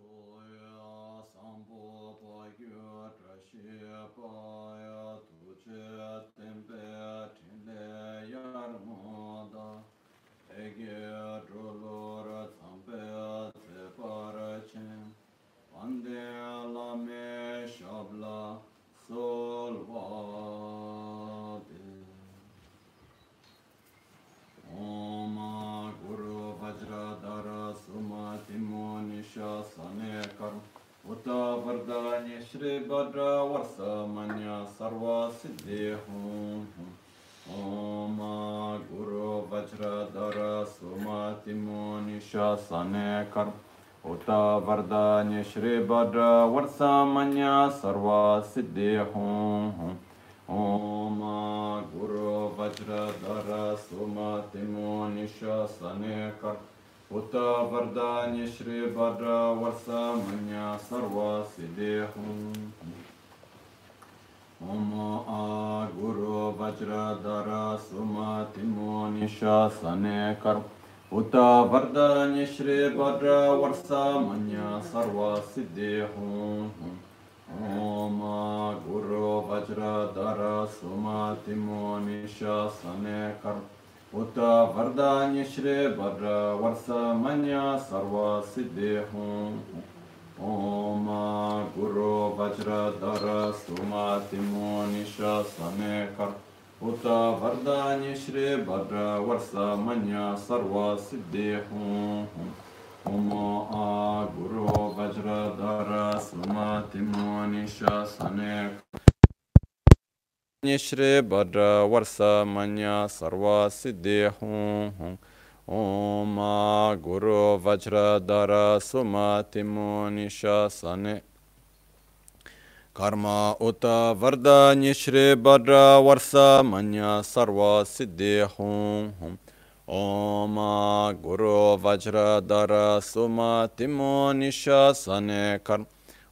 tu ya sambu po yu tra shi pa ya tu che tempe tin le yar mo da ege dro lo ra sampe tse pa ra chen pande la me shab la sol wa Суматимо нишасанекарм. Ута вардани шри бадра варсаманя сарва сиддихум. Ома гуру ваджра дара суматимо нишасанекарм. Ута вардани шри бадра варсаманя сарва сиддихум. ओम गुरु वज्रधर सुमतिमो निशने कर उत वरदान्य श्री भद्र वर्ष मन्य सर्व सिद्धि ओम आ गुरु वज्र धर सुमतिमो निशासने कर उत वरदान्य श्री भद्र वर्ष मन्य सर्व सिद्धि ओम गुरु वज्र धर सुमतिमो निशने कर उत वरदान्य श्री भद्र वर्ष मन्य सर्व सिद्धि हूँ ओम आ गुरु वज्र धर सुमतिमो निशने Shri Bhadra Varsa Manya Shri भद्र वर्ष मन्य सर्व सिद्धि हूँ ओम गुरु वज्र धर सुमति मुनिशन कर्म उत वरद निश्री भद्र वर्ष मन्य सर्व सिद्धि हूँ ओम गुरु वज्र धर सुमति मुनिशन कर्म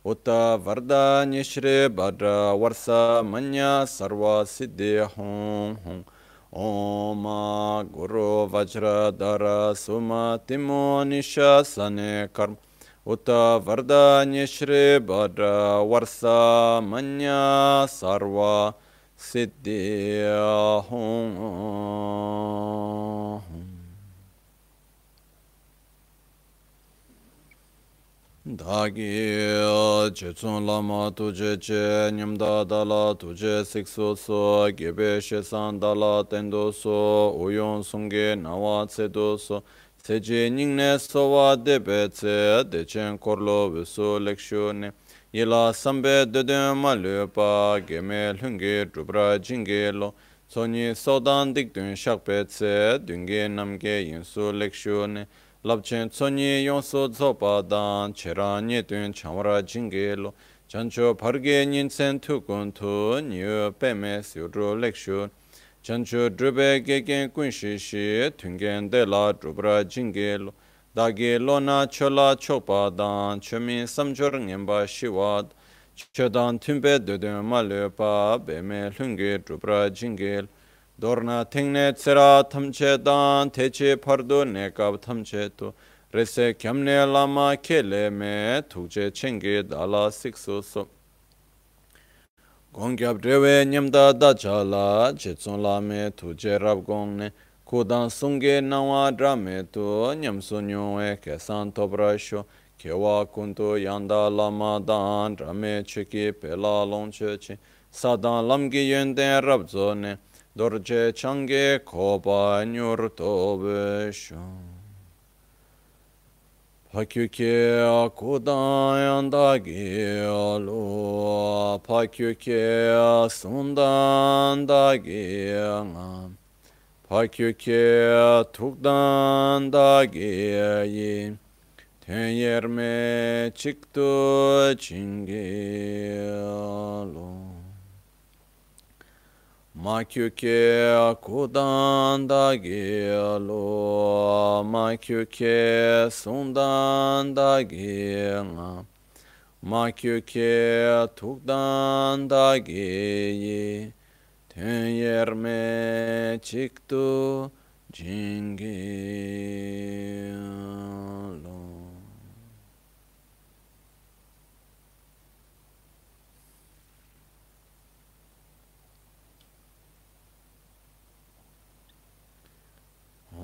उत वरदान्य श्री भद्र वर्ष मन्य सर्व सिद्धि हूँ हूँ ओम गुरु वज्र धर सुमतिमो निशने कर्म उत वरदान्य श्री भद्र वर्ष मन्य सर्व सिद्धि हूँ Dāgī chēcūn lāma tujē chē nyamdā dālā tujē siksu sō gībē shēsān dālā tēndō sō uyōn sōnggē nāwā tsēdō sō tsēchē nyingnē sōwā dēbē tsē dēchēn kōrlō wēsō lēkshū nē yīlā sāmbē dēdēn mā lēpā gēmē lhūngē drupra jīngē lō sōnyī sōdān dikdūn shakbē tsē dūngē namgē yīnsō lēkshū nē labchen tsonyi yonso tsopa dan chera nye tun chamra jingi lo. Chancho parge nyinsen tukun tu nyo peme siudru lekshu. Chancho drube gegen kunshi shi tungen de la drubra jingi lo. Dagi lo na chola chokpa dan chomi samchor ngenpa shiwad. Chodan tunpe dudun ma lepa beme lungi drubra jingi lo. dorna thingne tsera thamche dan teche pardo nekab thamche to rese kyamne lama kele me thukje chenge dala sikso so. Gongyab rewe nyamda da chala chetson lame thuje rab gongne kudan sungge nawa drame to nyamso nyoe kesan tobra sho. Kewa kunto yanda lama dan rame cheki pela longche chi sadan lamgi yönden rab zo ne. Dorje change kopa nyur tobe shon. Pakyuke akudayan dagi alu, pakyuke sundan dagi ngam, pakyuke tukdan dagi yin, ten yerme çıktı çingi. Ma Makyuke kudan da gelo, makyuke sundan da gela, makyuke tukdan da geyi, ten yerme çıktı cingelo.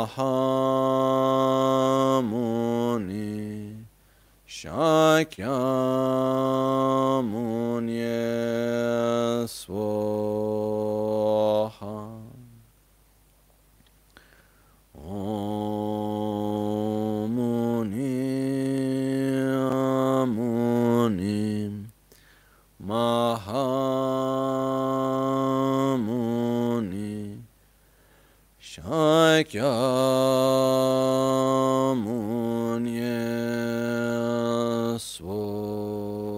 Mahamuni Shakyamuni Swaha Shakyamuni Swaha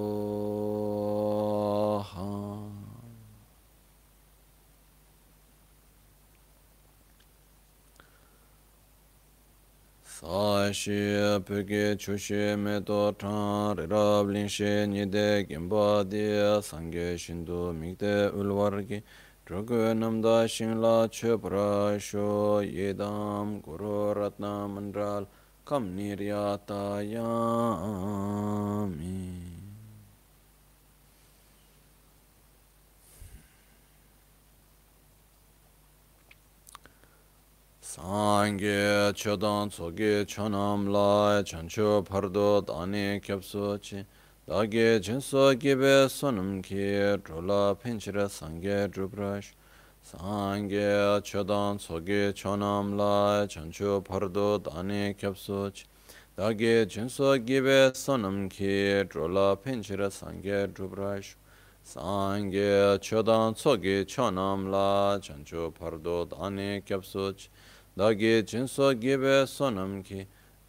사시 벽에 주시에 도탄 레랍린시 니데 김바디 상게 신도 미데 울와르기 Rukwe namda shingla chepra sho yedam guru ratna mandral kam niryata yami. Sangye chodan tsoge chonam lai chancho pardo dani kyabso chi dāgē jīnsō gībē sōnam kī rūlā pēnchirā sāngē rūbrāsh sāngē chodān sōgē chōnām lā chanchū pārdō dāni kyabsūch dāgē jīnsō gībē sōnam kī rūlā pēnchirā sāngē rūbrāsh sāngē chodān sōgē chōnām lā chanchū pārdō dāni kyabsūch dāgē jīnsō gībē sōnam kī rūlā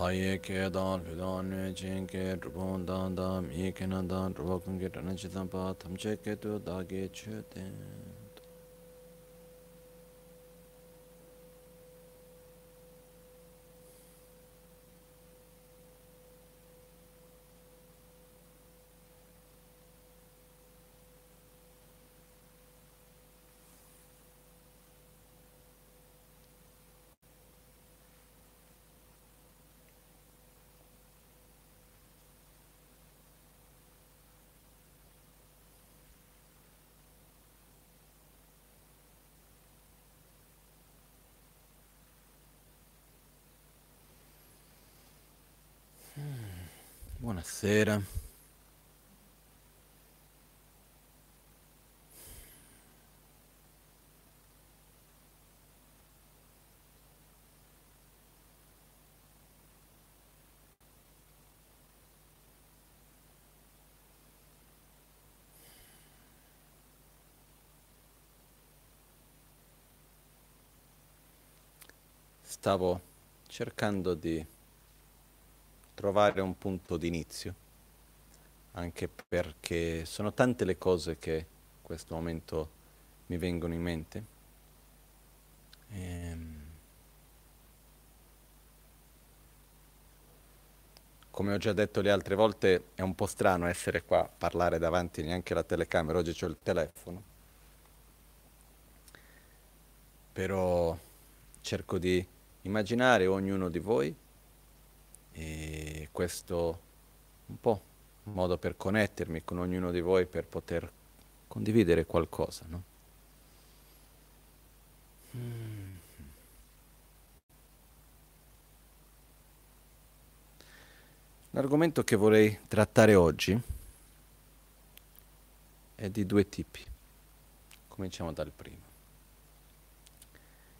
lāye kē dāng lū dāng nē chēng kē rūpōng dāng dāng mī kē nā dāng rūpa kūng kē rāna chī dāng pā tam chē kē tu dā kē chū tēng Buonasera. Stavo cercando di trovare un punto d'inizio, anche perché sono tante le cose che in questo momento mi vengono in mente. Ehm, come ho già detto le altre volte, è un po' strano essere qua a parlare davanti neanche alla telecamera, oggi ho il telefono, però cerco di immaginare ognuno di voi e questo un po' un modo per connettermi con ognuno di voi per poter condividere qualcosa, no? Mm. L'argomento che vorrei trattare oggi è di due tipi. Cominciamo dal primo.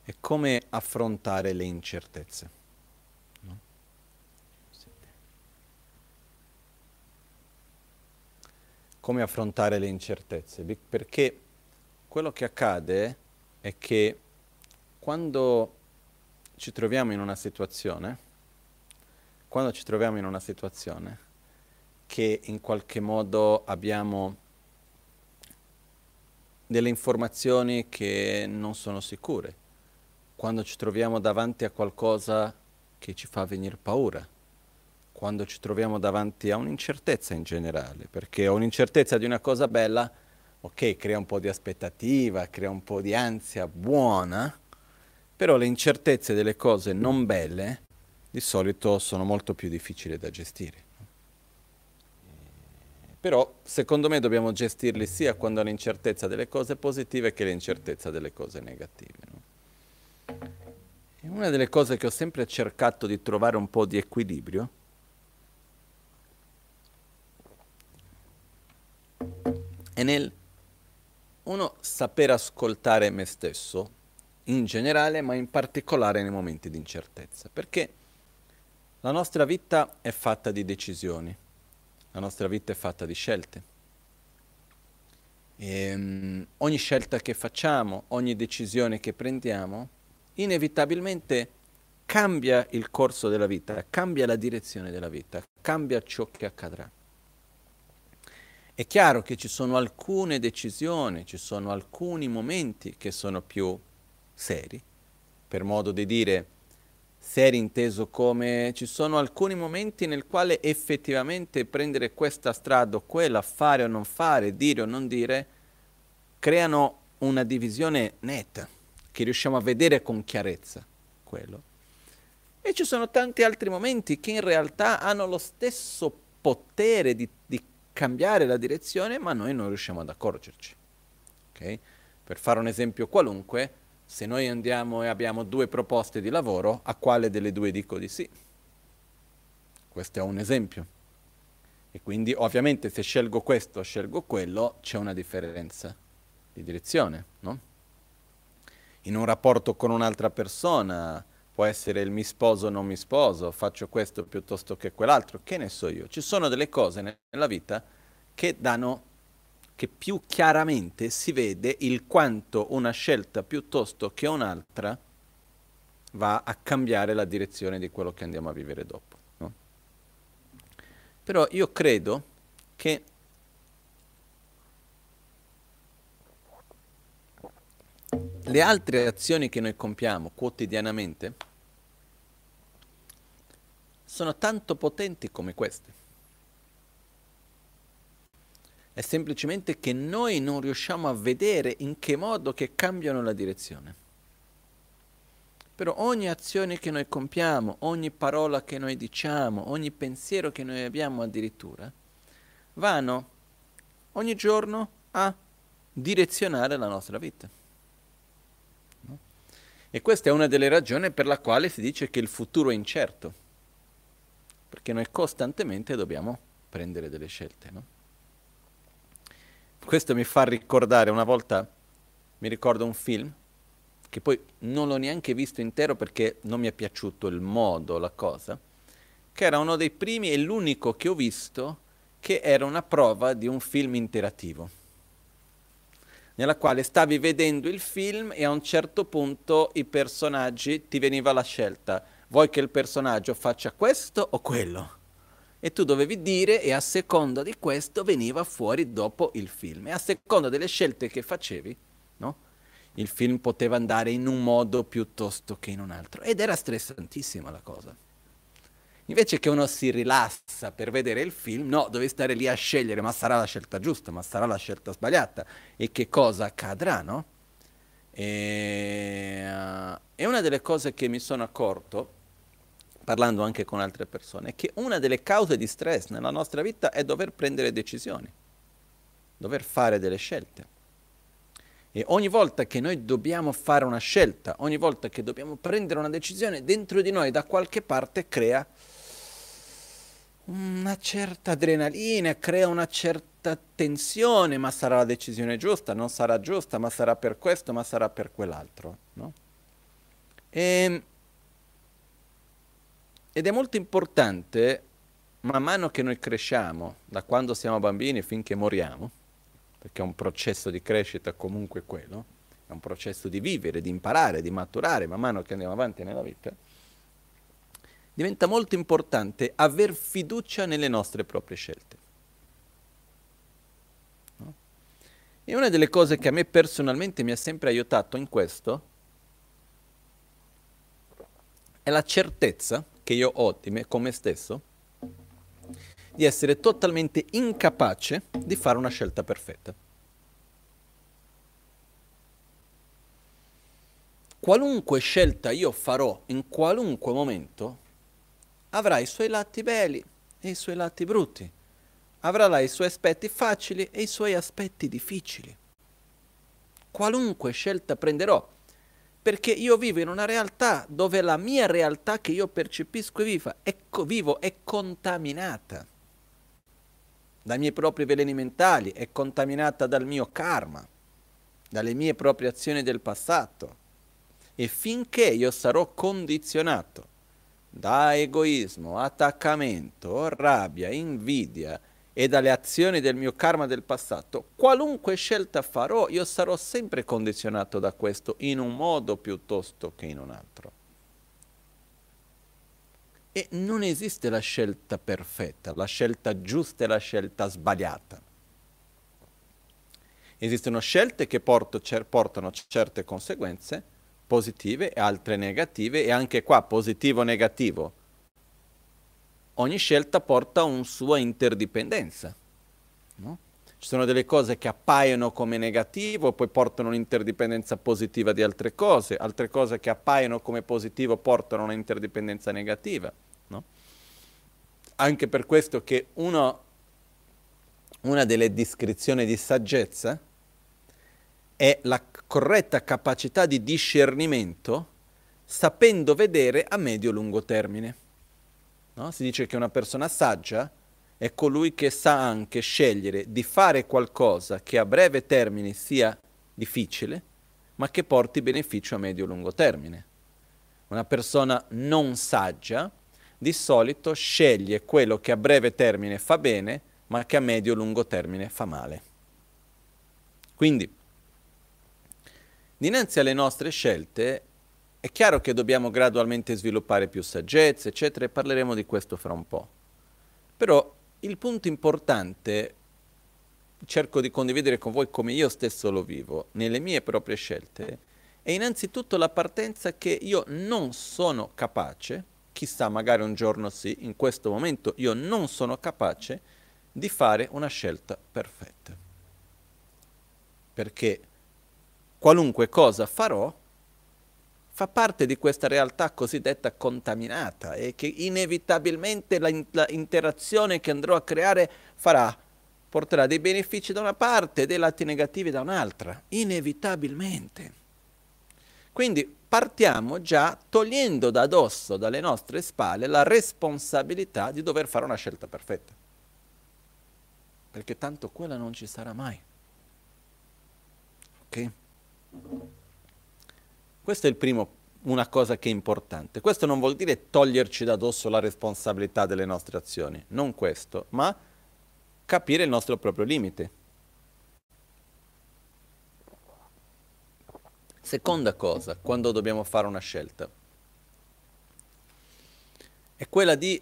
È come affrontare le incertezze. no? Come affrontare le incertezze, perché quello che accade è che quando ci troviamo in una situazione, quando ci troviamo in una situazione che in qualche modo abbiamo delle informazioni che non sono sicure, quando ci troviamo davanti a qualcosa che ci fa venire paura, quando ci troviamo davanti a un'incertezza in generale, perché un'incertezza di una cosa bella, ok, crea un po' di aspettativa, crea un po' di ansia buona, però le incertezze delle cose non belle di solito sono molto più difficili da gestire. Però secondo me dobbiamo gestirli sia quando ho l'incertezza delle cose positive che l'incertezza delle cose negative. No? una delle cose che ho sempre cercato di trovare un po' di equilibrio è nel uno saper ascoltare me stesso in generale, ma in particolare nei momenti di incertezza, perché la nostra vita è fatta di decisioni, la nostra vita è fatta di scelte. E, um, ogni scelta che facciamo, ogni decisione che prendiamo, inevitabilmente cambia il corso della vita, cambia la direzione della vita, cambia ciò che accadrà. È chiaro che ci sono alcune decisioni, ci sono alcuni momenti che sono più seri, per modo di dire seri inteso come ci sono alcuni momenti nel quale effettivamente prendere questa strada o quella, fare o non fare, dire o non dire, creano una divisione netta, che riusciamo a vedere con chiarezza quello. E ci sono tanti altri momenti che in realtà hanno lo stesso potere di, di cambiare la direzione, ma noi non riusciamo ad accorgerci. Okay? Per fare un esempio qualunque, se noi andiamo e abbiamo due proposte di lavoro, a quale delle due dico di sì? Questo è un esempio. E quindi ovviamente se scelgo questo o scelgo quello, c'è una differenza di direzione, no? In un rapporto con un'altra persona può essere il mi sposo o non mi sposo, faccio questo piuttosto che quell'altro, che ne so io. Ci sono delle cose nella vita che danno che più chiaramente si vede il quanto una scelta piuttosto che un'altra va a cambiare la direzione di quello che andiamo a vivere dopo. No? Però io credo che le altre azioni che noi compiamo quotidianamente sono tanto potenti come queste è semplicemente che noi non riusciamo a vedere in che modo che cambiano la direzione. Però ogni azione che noi compiamo, ogni parola che noi diciamo, ogni pensiero che noi abbiamo addirittura, vanno ogni giorno a direzionare la nostra vita. E questa è una delle ragioni per la quale si dice che il futuro è incerto, perché noi costantemente dobbiamo prendere delle scelte. No? Questo mi fa ricordare una volta, mi ricordo un film, che poi non l'ho neanche visto intero perché non mi è piaciuto il modo, la cosa, che era uno dei primi e l'unico che ho visto che era una prova di un film interattivo, nella quale stavi vedendo il film e a un certo punto i personaggi ti veniva la scelta, vuoi che il personaggio faccia questo o quello? e tu dovevi dire e a seconda di questo veniva fuori dopo il film e a seconda delle scelte che facevi, no? Il film poteva andare in un modo piuttosto che in un altro ed era stressantissima la cosa. Invece che uno si rilassa per vedere il film, no, devi stare lì a scegliere, ma sarà la scelta giusta, ma sarà la scelta sbagliata e che cosa accadrà, no? E, uh, e una delle cose che mi sono accorto parlando anche con altre persone, che una delle cause di stress nella nostra vita è dover prendere decisioni, dover fare delle scelte. E ogni volta che noi dobbiamo fare una scelta, ogni volta che dobbiamo prendere una decisione, dentro di noi da qualche parte crea una certa adrenalina, crea una certa tensione, ma sarà la decisione giusta, non sarà giusta, ma sarà per questo, ma sarà per quell'altro. No? E ed è molto importante man mano che noi cresciamo, da quando siamo bambini finché moriamo, perché è un processo di crescita comunque quello, è un processo di vivere, di imparare, di maturare man mano che andiamo avanti nella vita, diventa molto importante aver fiducia nelle nostre proprie scelte. No? E una delle cose che a me personalmente mi ha sempre aiutato in questo è la certezza che io ho di me, con me stesso di essere totalmente incapace di fare una scelta perfetta. Qualunque scelta io farò in qualunque momento avrà i suoi lati belli e i suoi lati brutti, avrà i suoi aspetti facili e i suoi aspetti difficili. Qualunque scelta prenderò, perché io vivo in una realtà dove la mia realtà che io percepisco e vivo è, vivo è contaminata dai miei propri veleni mentali, è contaminata dal mio karma, dalle mie proprie azioni del passato. E finché io sarò condizionato da egoismo, attaccamento, rabbia, invidia e dalle azioni del mio karma del passato, qualunque scelta farò, io sarò sempre condizionato da questo in un modo piuttosto che in un altro. E non esiste la scelta perfetta, la scelta giusta e la scelta sbagliata. Esistono scelte che portano certe conseguenze positive e altre negative e anche qua positivo o negativo. Ogni scelta porta una sua interdipendenza. No? Ci sono delle cose che appaiono come negativo, poi portano un'interdipendenza positiva di altre cose, altre cose che appaiono come positivo portano un'interdipendenza negativa. No? Anche per questo che uno, una delle descrizioni di saggezza è la corretta capacità di discernimento sapendo vedere a medio-lungo termine. No? Si dice che una persona saggia è colui che sa anche scegliere di fare qualcosa che a breve termine sia difficile, ma che porti beneficio a medio-lungo termine. Una persona non saggia di solito sceglie quello che a breve termine fa bene, ma che a medio-lungo termine fa male. Quindi, dinanzi alle nostre scelte, è chiaro che dobbiamo gradualmente sviluppare più saggezza, eccetera, e parleremo di questo fra un po'. Però il punto importante, cerco di condividere con voi come io stesso lo vivo, nelle mie proprie scelte, è innanzitutto la partenza che io non sono capace, chissà magari un giorno sì, in questo momento io non sono capace di fare una scelta perfetta. Perché qualunque cosa farò fa parte di questa realtà cosiddetta contaminata e che inevitabilmente la, la interazione che andrò a creare farà, porterà dei benefici da una parte e dei lati negativi da un'altra, inevitabilmente. Quindi partiamo già togliendo da addosso, dalle nostre spalle, la responsabilità di dover fare una scelta perfetta. Perché tanto quella non ci sarà mai. Ok? Questa è il primo, una cosa che è importante. Questo non vuol dire toglierci da addosso la responsabilità delle nostre azioni, non questo, ma capire il nostro proprio limite. Seconda cosa, quando dobbiamo fare una scelta, è quella di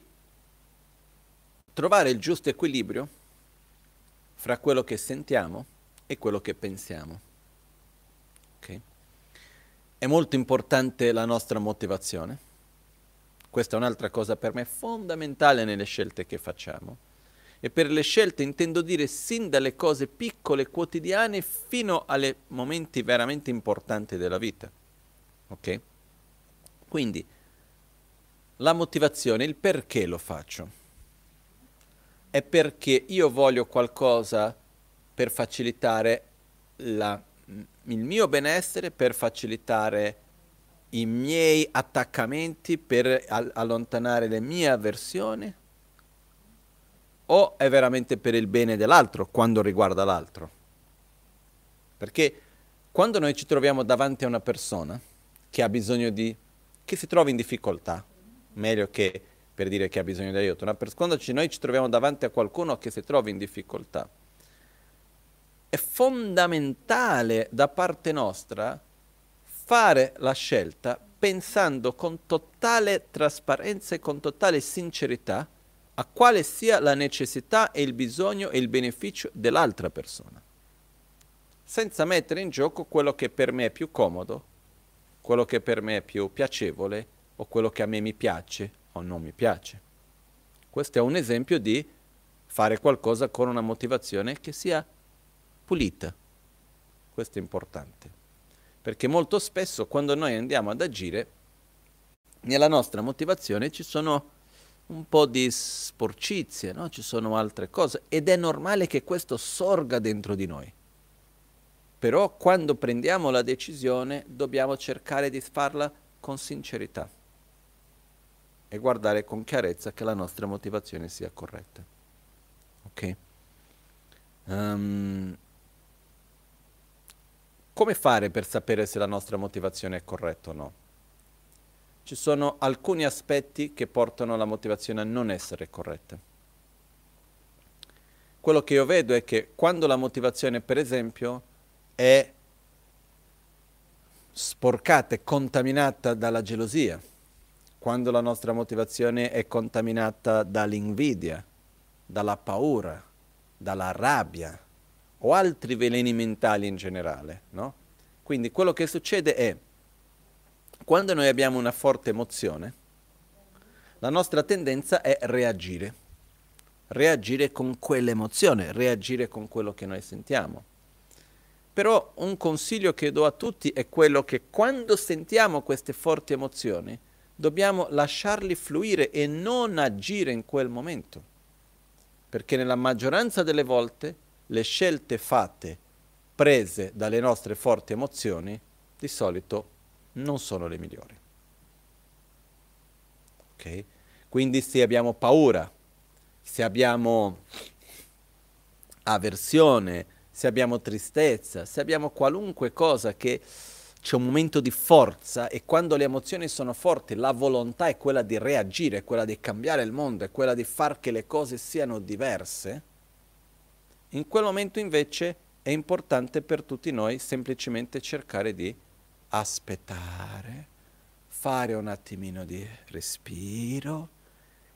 trovare il giusto equilibrio fra quello che sentiamo e quello che pensiamo. È molto importante la nostra motivazione. Questa è un'altra cosa per me fondamentale nelle scelte che facciamo. E per le scelte intendo dire sin dalle cose piccole, quotidiane, fino ai momenti veramente importanti della vita. Ok? Quindi, la motivazione, il perché lo faccio. È perché io voglio qualcosa per facilitare la il mio benessere per facilitare i miei attaccamenti, per allontanare le mie avversioni? O è veramente per il bene dell'altro quando riguarda l'altro? Perché quando noi ci troviamo davanti a una persona che ha bisogno di, che si trova in difficoltà, meglio che per dire che ha bisogno di aiuto. Una pers- quando ci, noi ci troviamo davanti a qualcuno che si trova in difficoltà, è fondamentale da parte nostra fare la scelta pensando con totale trasparenza e con totale sincerità a quale sia la necessità e il bisogno e il beneficio dell'altra persona, senza mettere in gioco quello che per me è più comodo, quello che per me è più piacevole o quello che a me mi piace o non mi piace. Questo è un esempio di fare qualcosa con una motivazione che sia pulita. Questo è importante. Perché molto spesso quando noi andiamo ad agire, nella nostra motivazione ci sono un po' di sporcizie, no? ci sono altre cose ed è normale che questo sorga dentro di noi. Però quando prendiamo la decisione dobbiamo cercare di farla con sincerità e guardare con chiarezza che la nostra motivazione sia corretta. Ok? Um, come fare per sapere se la nostra motivazione è corretta o no? Ci sono alcuni aspetti che portano la motivazione a non essere corretta. Quello che io vedo è che quando la motivazione, per esempio, è sporcata e contaminata dalla gelosia, quando la nostra motivazione è contaminata dall'invidia, dalla paura, dalla rabbia, o altri veleni mentali in generale, no? Quindi quello che succede è, quando noi abbiamo una forte emozione, la nostra tendenza è reagire, reagire con quell'emozione, reagire con quello che noi sentiamo. Però un consiglio che do a tutti è quello che quando sentiamo queste forti emozioni, dobbiamo lasciarli fluire e non agire in quel momento. Perché nella maggioranza delle volte le scelte fatte, prese dalle nostre forti emozioni, di solito non sono le migliori. Okay? Quindi se abbiamo paura, se abbiamo avversione, se abbiamo tristezza, se abbiamo qualunque cosa che c'è un momento di forza e quando le emozioni sono forti la volontà è quella di reagire, è quella di cambiare il mondo, è quella di far che le cose siano diverse, in quel momento invece è importante per tutti noi semplicemente cercare di aspettare, fare un attimino di respiro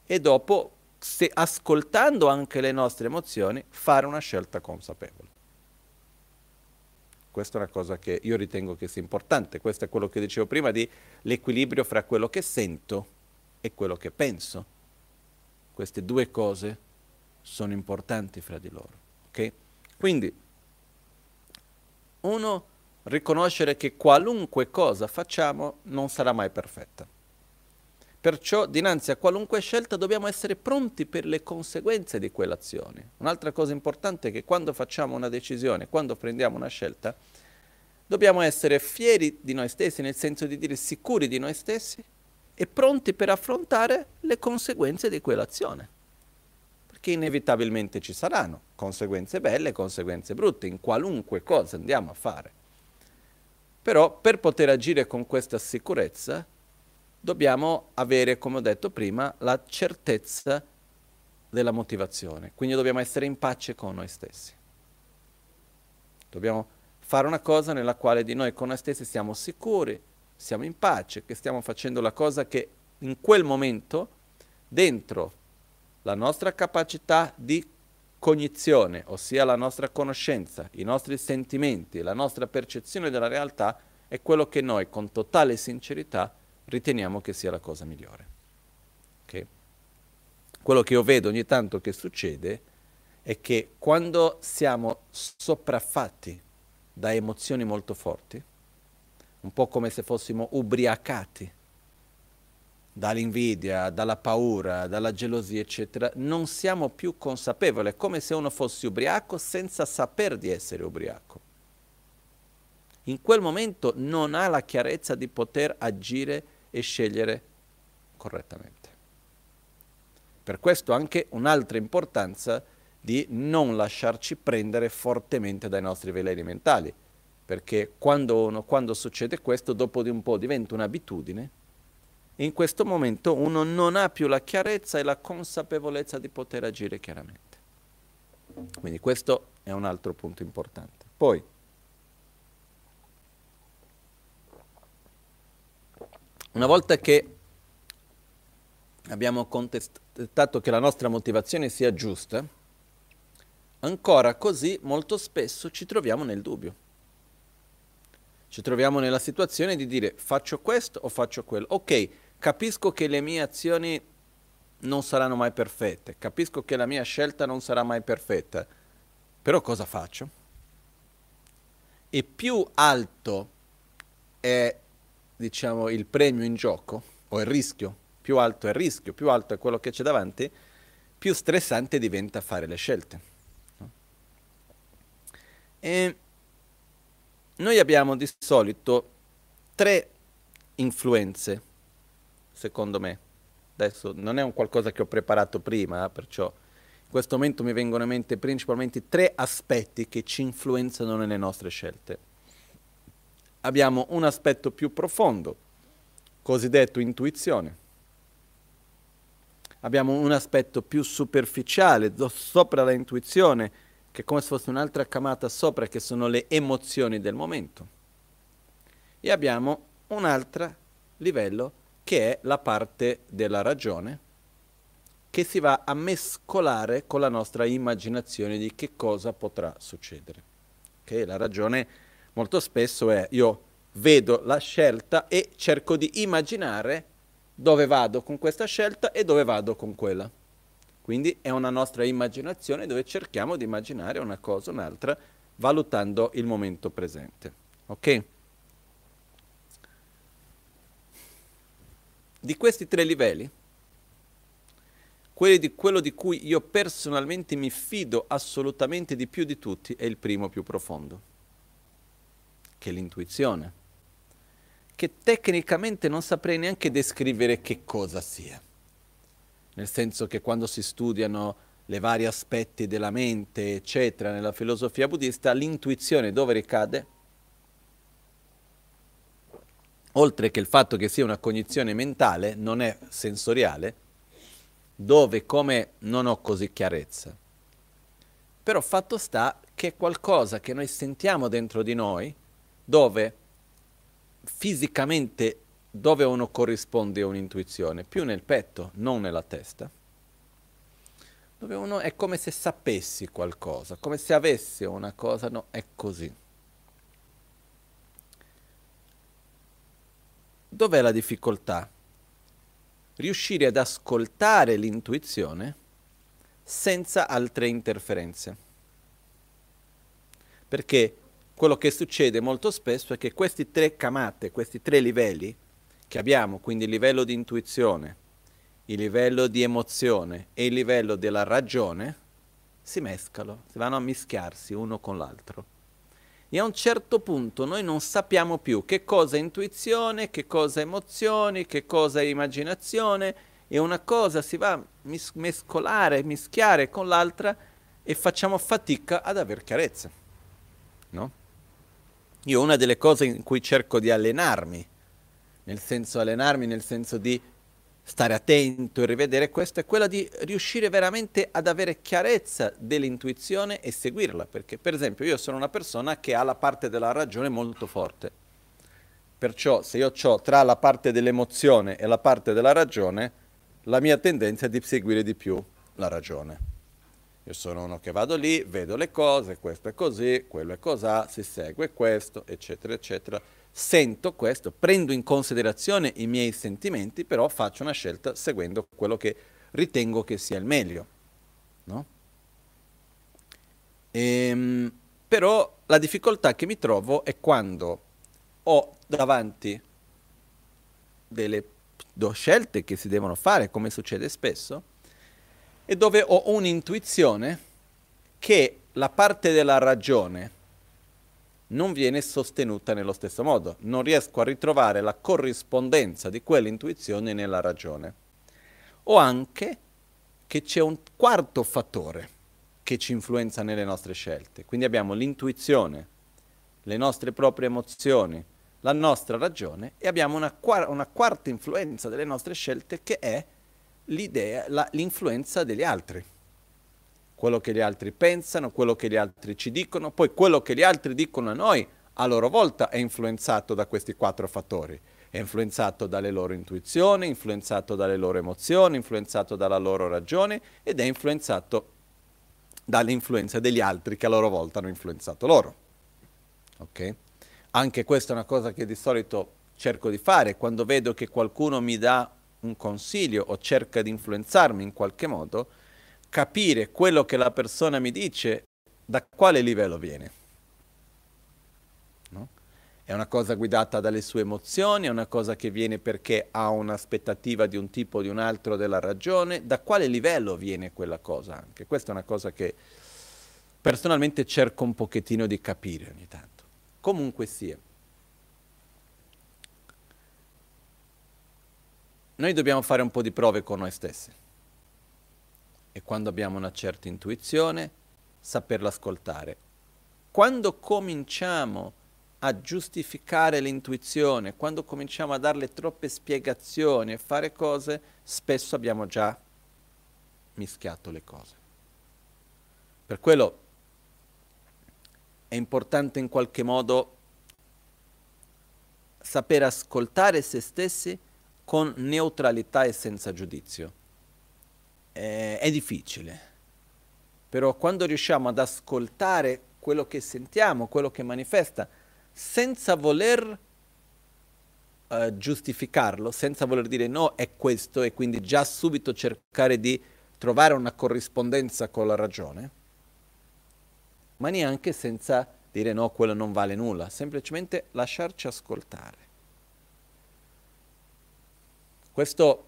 e dopo, se, ascoltando anche le nostre emozioni, fare una scelta consapevole. Questa è una cosa che io ritengo che sia importante, questo è quello che dicevo prima di l'equilibrio fra quello che sento e quello che penso. Queste due cose sono importanti fra di loro. Okay? Quindi, uno, riconoscere che qualunque cosa facciamo non sarà mai perfetta. Perciò dinanzi a qualunque scelta dobbiamo essere pronti per le conseguenze di quell'azione. Un'altra cosa importante è che quando facciamo una decisione, quando prendiamo una scelta, dobbiamo essere fieri di noi stessi, nel senso di dire sicuri di noi stessi e pronti per affrontare le conseguenze di quell'azione che inevitabilmente ci saranno, conseguenze belle conseguenze brutte, in qualunque cosa andiamo a fare. Però per poter agire con questa sicurezza dobbiamo avere, come ho detto prima, la certezza della motivazione, quindi dobbiamo essere in pace con noi stessi. Dobbiamo fare una cosa nella quale di noi con noi stessi siamo sicuri, siamo in pace, che stiamo facendo la cosa che in quel momento, dentro la nostra capacità di cognizione, ossia la nostra conoscenza, i nostri sentimenti, la nostra percezione della realtà, è quello che noi con totale sincerità riteniamo che sia la cosa migliore. Okay? Quello che io vedo ogni tanto che succede è che quando siamo sopraffatti da emozioni molto forti, un po' come se fossimo ubriacati dall'invidia, dalla paura, dalla gelosia, eccetera, non siamo più consapevoli, è come se uno fosse ubriaco senza saper di essere ubriaco. In quel momento non ha la chiarezza di poter agire e scegliere correttamente. Per questo anche un'altra importanza di non lasciarci prendere fortemente dai nostri veleni mentali, perché quando, uno, quando succede questo, dopo di un po' diventa un'abitudine in questo momento uno non ha più la chiarezza e la consapevolezza di poter agire chiaramente. Quindi questo è un altro punto importante. Poi, una volta che abbiamo contestato che la nostra motivazione sia giusta, ancora così molto spesso ci troviamo nel dubbio. Ci troviamo nella situazione di dire faccio questo o faccio quello. Ok, capisco che le mie azioni non saranno mai perfette, capisco che la mia scelta non sarà mai perfetta, però cosa faccio? E più alto è, diciamo, il premio in gioco, o il rischio, più alto è il rischio, più alto è quello che c'è davanti, più stressante diventa fare le scelte. E noi abbiamo di solito tre influenze, secondo me. Adesso non è un qualcosa che ho preparato prima, eh, perciò in questo momento mi vengono in mente principalmente tre aspetti che ci influenzano nelle nostre scelte. Abbiamo un aspetto più profondo, cosiddetto intuizione abbiamo un aspetto più superficiale, sopra la intuizione, che è come se fosse un'altra camata sopra, che sono le emozioni del momento. E abbiamo un altro livello che è la parte della ragione, che si va a mescolare con la nostra immaginazione di che cosa potrà succedere. Okay? La ragione molto spesso è io vedo la scelta e cerco di immaginare dove vado con questa scelta e dove vado con quella. Quindi è una nostra immaginazione dove cerchiamo di immaginare una cosa o un'altra valutando il momento presente. Ok? Di questi tre livelli, di, quello di cui io personalmente mi fido assolutamente di più di tutti è il primo più profondo, che è l'intuizione che tecnicamente non saprei neanche descrivere che cosa sia. Nel senso che quando si studiano le vari aspetti della mente, eccetera, nella filosofia buddista, l'intuizione dove ricade? Oltre che il fatto che sia una cognizione mentale, non è sensoriale, dove come non ho così chiarezza. Però fatto sta che è qualcosa che noi sentiamo dentro di noi, dove fisicamente dove uno corrisponde a un'intuizione? Più nel petto, non nella testa. Dove uno è come se sapessi qualcosa, come se avesse una cosa, no, è così. Dov'è la difficoltà? Riuscire ad ascoltare l'intuizione senza altre interferenze. Perché quello che succede molto spesso è che questi tre camate, questi tre livelli che abbiamo, quindi il livello di intuizione, il livello di emozione e il livello della ragione, si mescano, si vanno a mischiarsi uno con l'altro. E a un certo punto noi non sappiamo più che cosa è intuizione, che cosa è emozioni, che cosa è immaginazione, e una cosa si va a mis- mescolare, mischiare con l'altra e facciamo fatica ad aver chiarezza. No? Io una delle cose in cui cerco di allenarmi, nel senso allenarmi nel senso di stare attento e rivedere questo, è quella di riuscire veramente ad avere chiarezza dell'intuizione e seguirla, perché per esempio io sono una persona che ha la parte della ragione molto forte. Perciò se io ho tra la parte dell'emozione e la parte della ragione, la mia tendenza è di seguire di più la ragione. Io sono uno che vado lì, vedo le cose, questo è così, quello è cos'ha, si segue questo, eccetera, eccetera. Sento questo, prendo in considerazione i miei sentimenti, però faccio una scelta seguendo quello che ritengo che sia il meglio. No? Ehm, però la difficoltà che mi trovo è quando ho davanti delle scelte che si devono fare, come succede spesso, e dove ho un'intuizione che la parte della ragione non viene sostenuta nello stesso modo. Non riesco a ritrovare la corrispondenza di quell'intuizione nella ragione. O anche che c'è un quarto fattore che ci influenza nelle nostre scelte. Quindi abbiamo l'intuizione, le nostre proprie emozioni, la nostra ragione e abbiamo una, quar- una quarta influenza delle nostre scelte che è l'influenza degli altri. Quello che gli altri pensano, quello che gli altri ci dicono, poi quello che gli altri dicono a noi a loro volta è influenzato da questi quattro fattori. È influenzato dalle loro intuizioni, influenzato dalle loro emozioni, influenzato dalla loro ragione ed è influenzato dall'influenza degli altri che a loro volta hanno influenzato loro. Ok? Anche questa è una cosa che di solito cerco di fare quando vedo che qualcuno mi dà un consiglio o cerca di influenzarmi in qualche modo, capire quello che la persona mi dice da quale livello viene. No? È una cosa guidata dalle sue emozioni, è una cosa che viene perché ha un'aspettativa di un tipo o di un altro della ragione, da quale livello viene quella cosa anche. Questa è una cosa che personalmente cerco un pochettino di capire ogni tanto. Comunque sia. Noi dobbiamo fare un po' di prove con noi stessi e quando abbiamo una certa intuizione saperla ascoltare. Quando cominciamo a giustificare l'intuizione, quando cominciamo a darle troppe spiegazioni e fare cose, spesso abbiamo già mischiato le cose. Per quello è importante in qualche modo saper ascoltare se stessi con neutralità e senza giudizio. Eh, è difficile, però quando riusciamo ad ascoltare quello che sentiamo, quello che manifesta, senza voler eh, giustificarlo, senza voler dire no, è questo e quindi già subito cercare di trovare una corrispondenza con la ragione, ma neanche senza dire no, quello non vale nulla, semplicemente lasciarci ascoltare. Questo,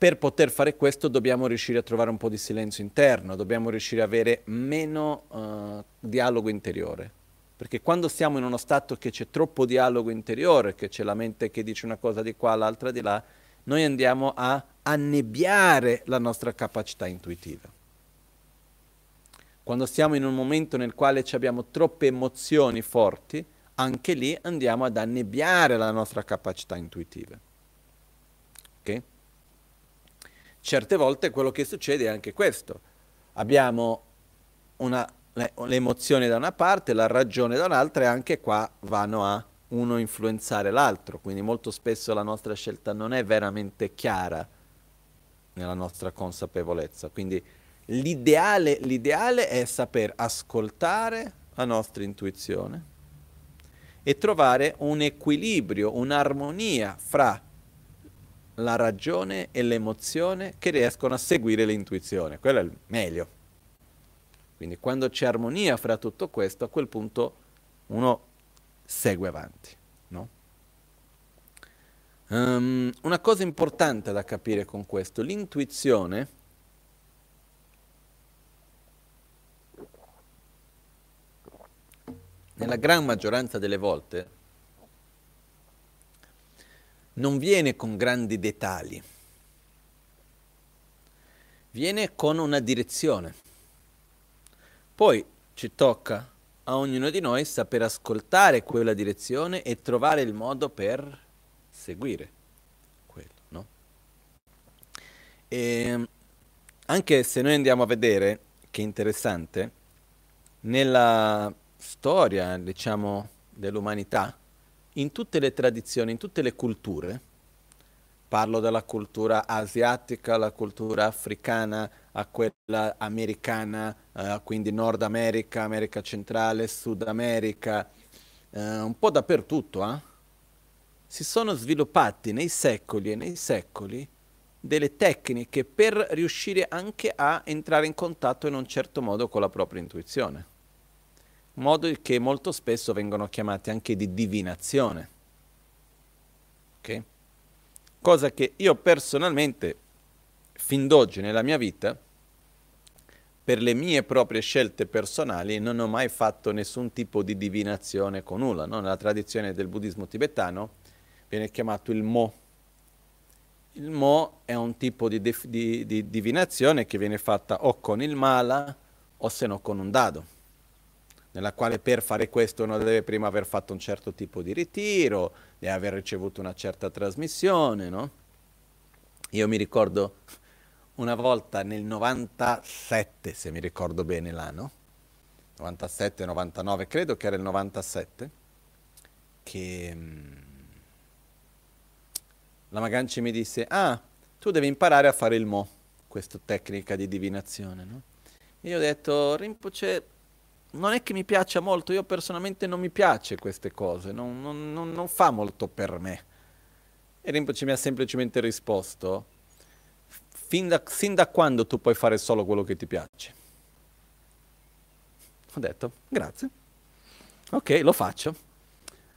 per poter fare questo dobbiamo riuscire a trovare un po' di silenzio interno, dobbiamo riuscire ad avere meno uh, dialogo interiore. Perché quando siamo in uno stato che c'è troppo dialogo interiore, che c'è la mente che dice una cosa di qua, l'altra di là, noi andiamo a annebbiare la nostra capacità intuitiva. Quando siamo in un momento nel quale abbiamo troppe emozioni forti, anche lì andiamo ad annebbiare la nostra capacità intuitiva. Okay? Certe volte quello che succede è anche questo. Abbiamo una, le, le emozioni da una parte, la ragione da un'altra e anche qua vanno a uno influenzare l'altro, quindi molto spesso la nostra scelta non è veramente chiara nella nostra consapevolezza. Quindi l'ideale, l'ideale è saper ascoltare la nostra intuizione e trovare un equilibrio, un'armonia fra la ragione e l'emozione che riescono a seguire l'intuizione. Quello è il meglio. Quindi quando c'è armonia fra tutto questo, a quel punto uno segue avanti. No? Um, una cosa importante da capire con questo, l'intuizione nella gran maggioranza delle volte non viene con grandi dettagli, viene con una direzione. Poi ci tocca a ognuno di noi saper ascoltare quella direzione e trovare il modo per seguire quello. No? E ehm, anche se noi andiamo a vedere, che interessante, nella storia, diciamo, dell'umanità, in tutte le tradizioni, in tutte le culture, parlo della cultura asiatica, la cultura africana, a quella americana, eh, quindi Nord America, America centrale, Sud America, eh, un po' dappertutto, eh? si sono sviluppati nei secoli e nei secoli delle tecniche per riuscire anche a entrare in contatto in un certo modo con la propria intuizione modo che molto spesso vengono chiamati anche di divinazione. Okay? Cosa che io personalmente, fin d'oggi nella mia vita, per le mie proprie scelte personali non ho mai fatto nessun tipo di divinazione con nulla. No? Nella tradizione del buddismo tibetano viene chiamato il Mo. Il Mo è un tipo di, di, di divinazione che viene fatta o con il mala o se no con un dado nella quale per fare questo uno deve prima aver fatto un certo tipo di ritiro, deve aver ricevuto una certa trasmissione, no? Io mi ricordo una volta nel 97, se mi ricordo bene l'anno, 97, 99, credo che era il 97, che mm, la Maganci mi disse, ah, tu devi imparare a fare il mo, questa tecnica di divinazione, no? E io ho detto, Rinpoche, non è che mi piaccia molto, io personalmente non mi piace queste cose, non, non, non, non fa molto per me. E Rinpoche mi ha semplicemente risposto, fin da, sin da quando tu puoi fare solo quello che ti piace? Ho detto, grazie. Ok, lo faccio.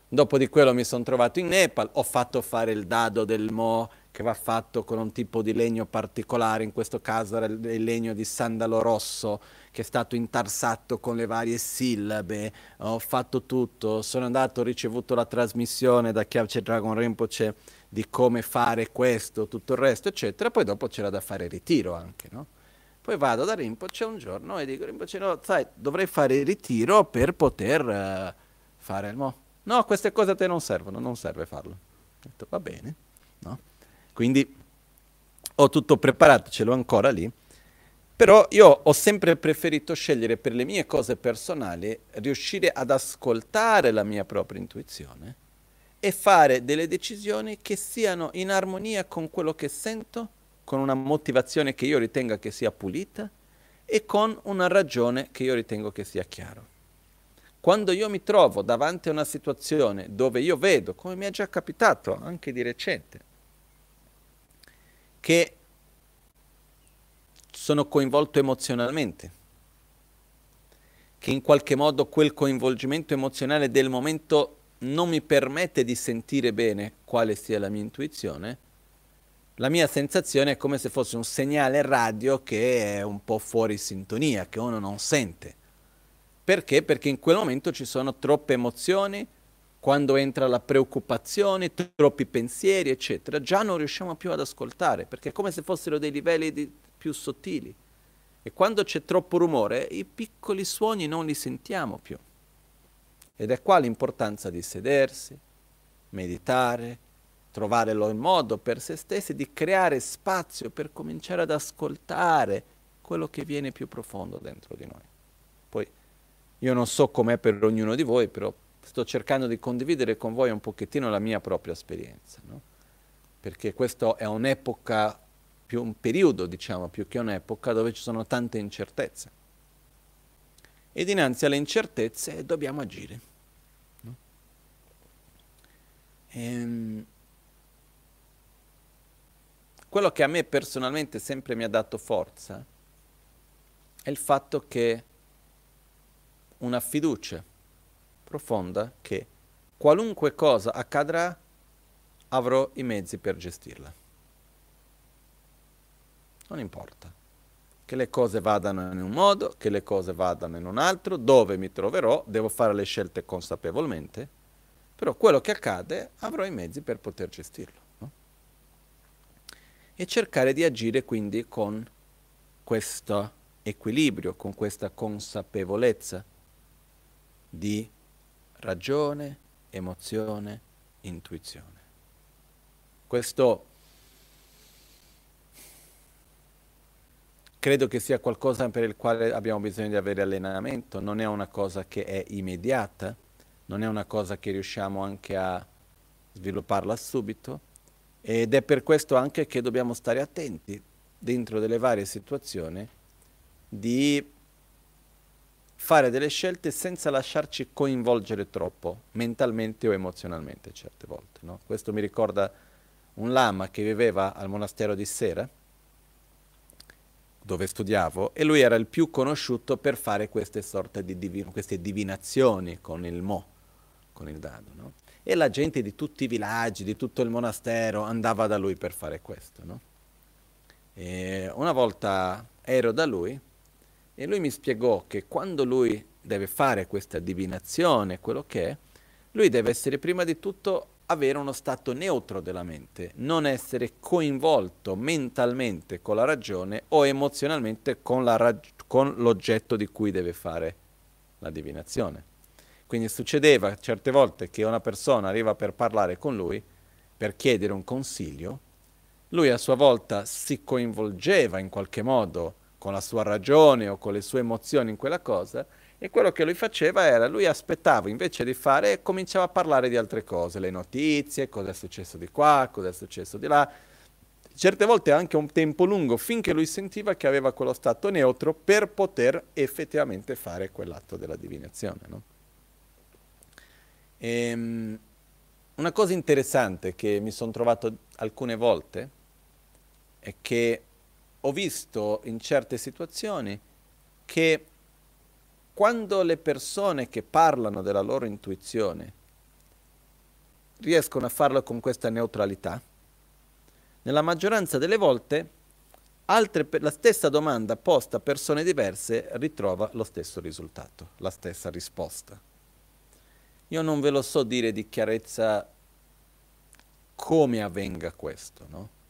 Dopo di quello mi sono trovato in Nepal, ho fatto fare il dado del Mo che va fatto con un tipo di legno particolare, in questo caso era il legno di sandalo rosso che è stato intarsato con le varie sillabe, ho fatto tutto, sono andato, ho ricevuto la trasmissione da Kyavche Dragon Rinpoche di come fare questo, tutto il resto, eccetera, poi dopo c'era da fare ritiro anche, no? Poi vado da Rinpoche un giorno e dico, Rinpoche, no, sai, dovrei fare il ritiro per poter uh, fare il mo. No, queste cose a te non servono, non serve farlo. Ho detto, va bene, no? Quindi ho tutto preparato, ce l'ho ancora lì. Però io ho sempre preferito scegliere per le mie cose personali, riuscire ad ascoltare la mia propria intuizione e fare delle decisioni che siano in armonia con quello che sento, con una motivazione che io ritenga che sia pulita e con una ragione che io ritengo che sia chiaro. Quando io mi trovo davanti a una situazione dove io vedo, come mi è già capitato anche di recente, che sono coinvolto emozionalmente, che in qualche modo quel coinvolgimento emozionale del momento non mi permette di sentire bene quale sia la mia intuizione, la mia sensazione è come se fosse un segnale radio che è un po' fuori sintonia, che uno non sente. Perché? Perché in quel momento ci sono troppe emozioni, quando entra la preoccupazione, troppi pensieri, eccetera, già non riusciamo più ad ascoltare, perché è come se fossero dei livelli più sottili. E quando c'è troppo rumore, i piccoli suoni non li sentiamo più. Ed è qua l'importanza di sedersi, meditare, trovare il modo per se stessi di creare spazio per cominciare ad ascoltare quello che viene più profondo dentro di noi. Poi io non so com'è per ognuno di voi, però sto cercando di condividere con voi un pochettino la mia propria esperienza, no? perché questa è un'epoca, più un periodo diciamo, più che un'epoca dove ci sono tante incertezze. E dinanzi alle incertezze dobbiamo agire. No? Ehm, quello che a me personalmente sempre mi ha dato forza è il fatto che una fiducia profonda che qualunque cosa accadrà avrò i mezzi per gestirla. Non importa. Che le cose vadano in un modo, che le cose vadano in un altro, dove mi troverò, devo fare le scelte consapevolmente, però quello che accade avrò i mezzi per poter gestirlo. No? E cercare di agire quindi con questo equilibrio, con questa consapevolezza di ragione, emozione, intuizione. Questo credo che sia qualcosa per il quale abbiamo bisogno di avere allenamento, non è una cosa che è immediata, non è una cosa che riusciamo anche a svilupparla subito ed è per questo anche che dobbiamo stare attenti dentro delle varie situazioni di fare delle scelte senza lasciarci coinvolgere troppo, mentalmente o emozionalmente certe volte. No? Questo mi ricorda un lama che viveva al monastero di Sera, dove studiavo, e lui era il più conosciuto per fare queste sorte di divin- queste divinazioni con il mo, con il dado. No? E la gente di tutti i villaggi, di tutto il monastero, andava da lui per fare questo. No? una volta ero da lui e lui mi spiegò che quando lui deve fare questa divinazione, quello che è, lui deve essere prima di tutto avere uno stato neutro della mente, non essere coinvolto mentalmente con la ragione o emozionalmente con, rag- con l'oggetto di cui deve fare la divinazione. Quindi succedeva certe volte che una persona arriva per parlare con lui, per chiedere un consiglio, lui a sua volta si coinvolgeva in qualche modo con la sua ragione o con le sue emozioni in quella cosa e quello che lui faceva era, lui aspettava invece di fare cominciava a parlare di altre cose, le notizie, cosa è successo di qua, cosa è successo di là, certe volte anche un tempo lungo finché lui sentiva che aveva quello stato neutro per poter effettivamente fare quell'atto della divinazione. No? E, ehm, una cosa interessante che mi sono trovato alcune volte è che ho visto in certe situazioni che quando le persone che parlano della loro intuizione riescono a farlo con questa neutralità, nella maggioranza delle volte altre, la stessa domanda posta a persone diverse ritrova lo stesso risultato, la stessa risposta. Io non ve lo so dire di chiarezza come avvenga questo, no?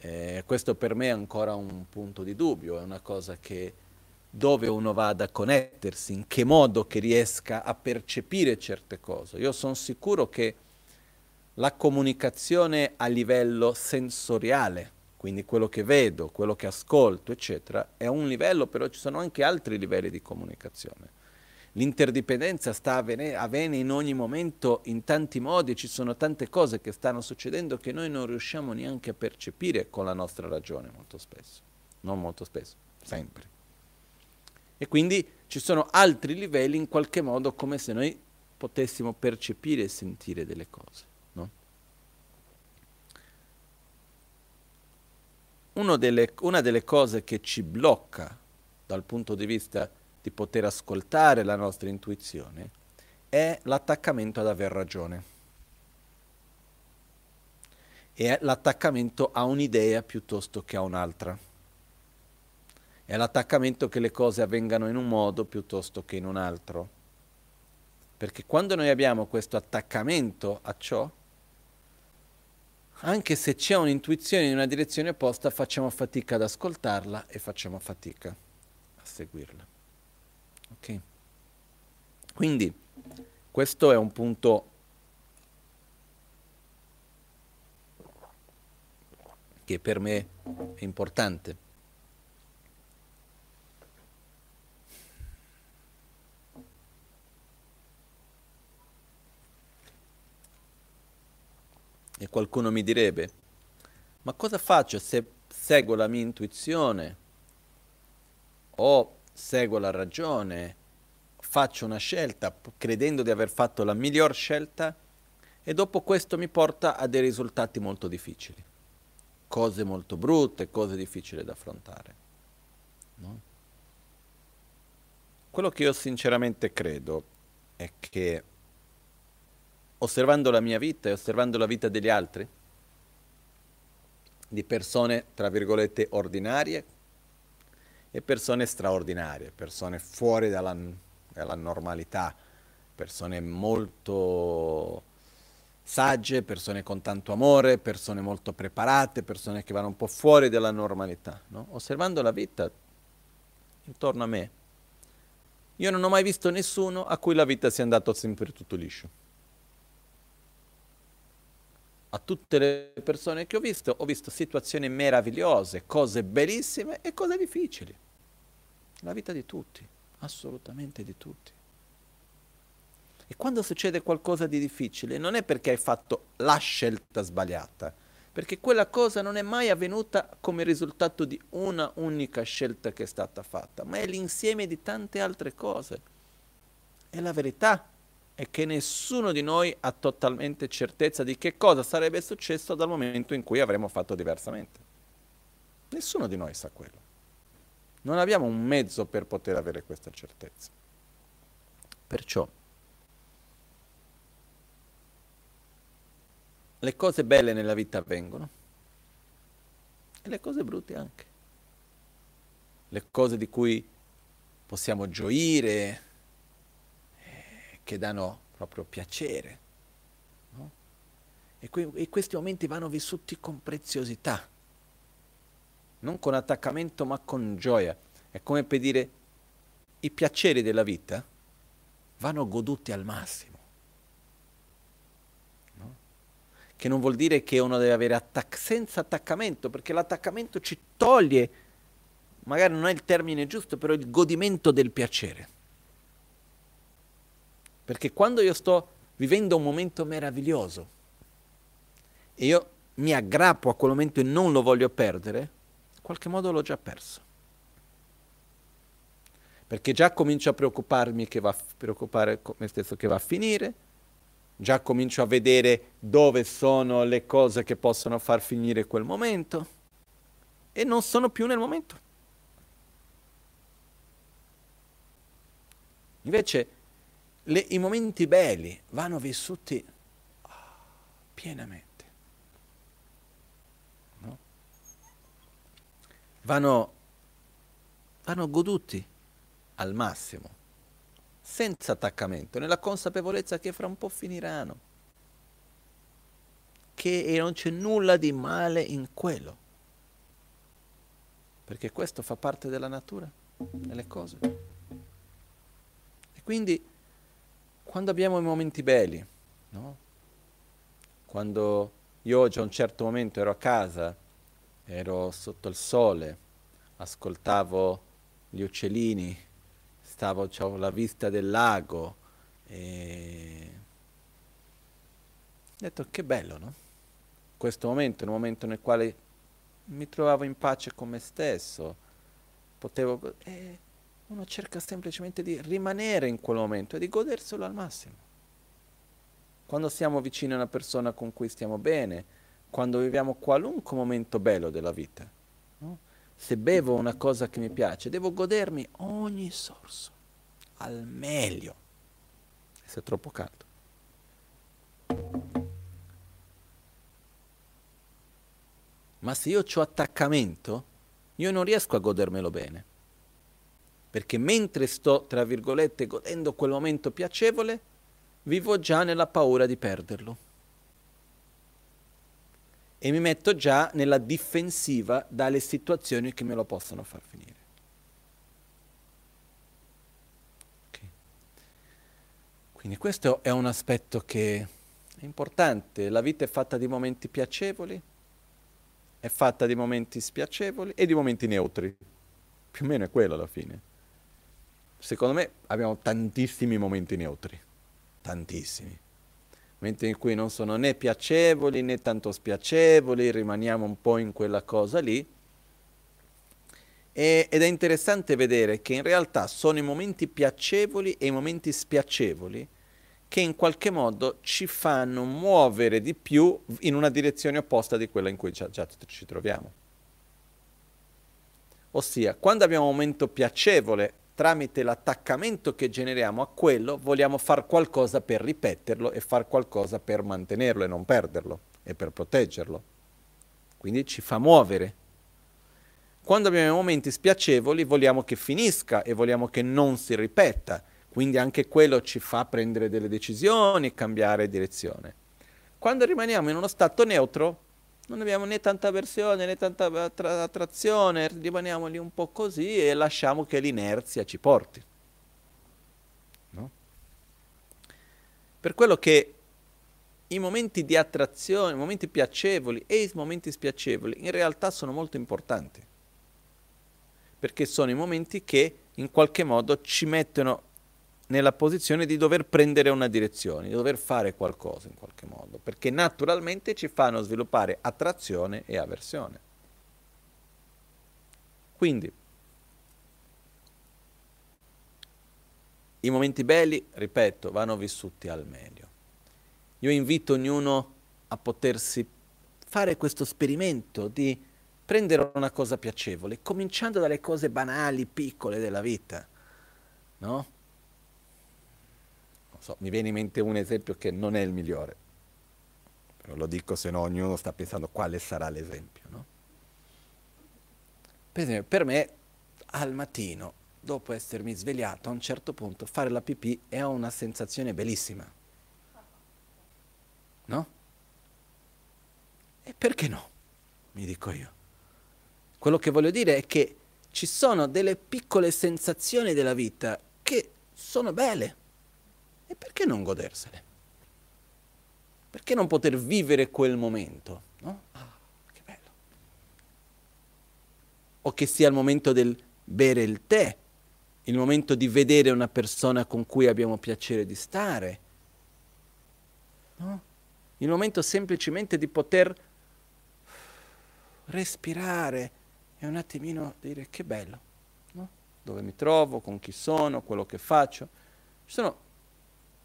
Eh, questo per me è ancora un punto di dubbio, è una cosa che dove uno vada a connettersi, in che modo che riesca a percepire certe cose. Io sono sicuro che la comunicazione a livello sensoriale, quindi quello che vedo, quello che ascolto, eccetera, è un livello, però ci sono anche altri livelli di comunicazione. L'interdipendenza sta avvenendo avviene in ogni momento in tanti modi, ci sono tante cose che stanno succedendo che noi non riusciamo neanche a percepire con la nostra ragione molto spesso, non molto spesso, sempre. E quindi ci sono altri livelli in qualche modo come se noi potessimo percepire e sentire delle cose. No? Delle, una delle cose che ci blocca dal punto di vista di poter ascoltare la nostra intuizione è l'attaccamento ad aver ragione. È l'attaccamento a un'idea piuttosto che a un'altra. È l'attaccamento che le cose avvengano in un modo piuttosto che in un altro. Perché quando noi abbiamo questo attaccamento a ciò, anche se c'è un'intuizione in una direzione opposta, facciamo fatica ad ascoltarla e facciamo fatica a seguirla. Okay. Quindi questo è un punto che per me è importante. E qualcuno mi direbbe, ma cosa faccio se seguo la mia intuizione o seguo la ragione, faccio una scelta credendo di aver fatto la miglior scelta e dopo questo mi porta a dei risultati molto difficili, cose molto brutte, cose difficili da affrontare. No? Quello che io sinceramente credo è che osservando la mia vita e osservando la vita degli altri, di persone, tra virgolette, ordinarie, e persone straordinarie, persone fuori dalla, dalla normalità, persone molto sagge, persone con tanto amore, persone molto preparate, persone che vanno un po' fuori dalla normalità. No? Osservando la vita intorno a me, io non ho mai visto nessuno a cui la vita sia andata sempre tutto liscio. A tutte le persone che ho visto, ho visto situazioni meravigliose, cose bellissime e cose difficili. La vita di tutti, assolutamente di tutti. E quando succede qualcosa di difficile non è perché hai fatto la scelta sbagliata, perché quella cosa non è mai avvenuta come risultato di una unica scelta che è stata fatta, ma è l'insieme di tante altre cose. E la verità è che nessuno di noi ha totalmente certezza di che cosa sarebbe successo dal momento in cui avremmo fatto diversamente. Nessuno di noi sa quello. Non abbiamo un mezzo per poter avere questa certezza. Perciò le cose belle nella vita avvengono e le cose brutte anche. Le cose di cui possiamo gioire, che danno proprio piacere. No? E, que- e questi momenti vanno vissuti con preziosità, non con attaccamento ma con gioia. È come per dire i piaceri della vita vanno goduti al massimo. No? Che non vuol dire che uno deve avere attac- senza attaccamento, perché l'attaccamento ci toglie, magari non è il termine giusto, però il godimento del piacere. Perché quando io sto vivendo un momento meraviglioso e io mi aggrappo a quel momento e non lo voglio perdere, in qualche modo l'ho già perso. Perché già comincio a preoccuparmi che va a preoccupare me stesso che va a finire, già comincio a vedere dove sono le cose che possono far finire quel momento e non sono più nel momento. Invece le, i momenti belli vanno vissuti oh, pienamente. No? Vanno, vanno goduti al massimo, senza attaccamento, nella consapevolezza che fra un po' finiranno, che non c'è nulla di male in quello, perché questo fa parte della natura, delle cose. E quindi quando abbiamo i momenti belli, no? quando io oggi a un certo momento ero a casa, ero sotto il sole, ascoltavo gli uccellini, stavo, avevo la vista del lago e ho detto che bello, no? Questo momento, un momento nel quale mi trovavo in pace con me stesso, potevo... Eh, uno cerca semplicemente di rimanere in quel momento e di goderselo al massimo. Quando siamo vicini a una persona con cui stiamo bene, quando viviamo qualunque momento bello della vita, no? se bevo una cosa che mi piace, devo godermi ogni sorso al meglio. Se è troppo caldo. Ma se io ho attaccamento, io non riesco a godermelo bene perché mentre sto, tra virgolette, godendo quel momento piacevole, vivo già nella paura di perderlo. E mi metto già nella difensiva dalle situazioni che me lo possono far finire. Okay. Quindi questo è un aspetto che è importante. La vita è fatta di momenti piacevoli, è fatta di momenti spiacevoli e di momenti neutri. Più o meno è quello alla fine secondo me abbiamo tantissimi momenti neutri, tantissimi. Momenti in cui non sono né piacevoli né tanto spiacevoli, rimaniamo un po' in quella cosa lì. E, ed è interessante vedere che in realtà sono i momenti piacevoli e i momenti spiacevoli che in qualche modo ci fanno muovere di più in una direzione opposta di quella in cui già, già ci troviamo. Ossia, quando abbiamo un momento piacevole tramite l'attaccamento che generiamo a quello, vogliamo fare qualcosa per ripeterlo e fare qualcosa per mantenerlo e non perderlo e per proteggerlo. Quindi ci fa muovere. Quando abbiamo momenti spiacevoli vogliamo che finisca e vogliamo che non si ripeta, quindi anche quello ci fa prendere delle decisioni cambiare direzione. Quando rimaniamo in uno stato neutro, non abbiamo né tanta avversione né tanta attra- attrazione, rimaniamo lì un po' così e lasciamo che l'inerzia ci porti. No? Per quello che i momenti di attrazione, i momenti piacevoli e i momenti spiacevoli in realtà sono molto importanti, perché sono i momenti che in qualche modo ci mettono nella posizione di dover prendere una direzione, di dover fare qualcosa in qualche modo, perché naturalmente ci fanno sviluppare attrazione e avversione. Quindi, i momenti belli, ripeto, vanno vissuti al meglio. Io invito ognuno a potersi fare questo esperimento di prendere una cosa piacevole, cominciando dalle cose banali, piccole della vita, no? So, mi viene in mente un esempio che non è il migliore, però lo dico se no ognuno sta pensando quale sarà l'esempio. No? Per esempio, per me al mattino, dopo essermi svegliato, a un certo punto fare la pipì è una sensazione bellissima. No? E perché no? Mi dico io. Quello che voglio dire è che ci sono delle piccole sensazioni della vita che sono belle E perché non godersele? Perché non poter vivere quel momento? No? Ah, che bello. O che sia il momento del bere il tè, il momento di vedere una persona con cui abbiamo piacere di stare. No? Il momento semplicemente di poter respirare e un attimino dire che bello, no? dove mi trovo, con chi sono, quello che faccio. Ci sono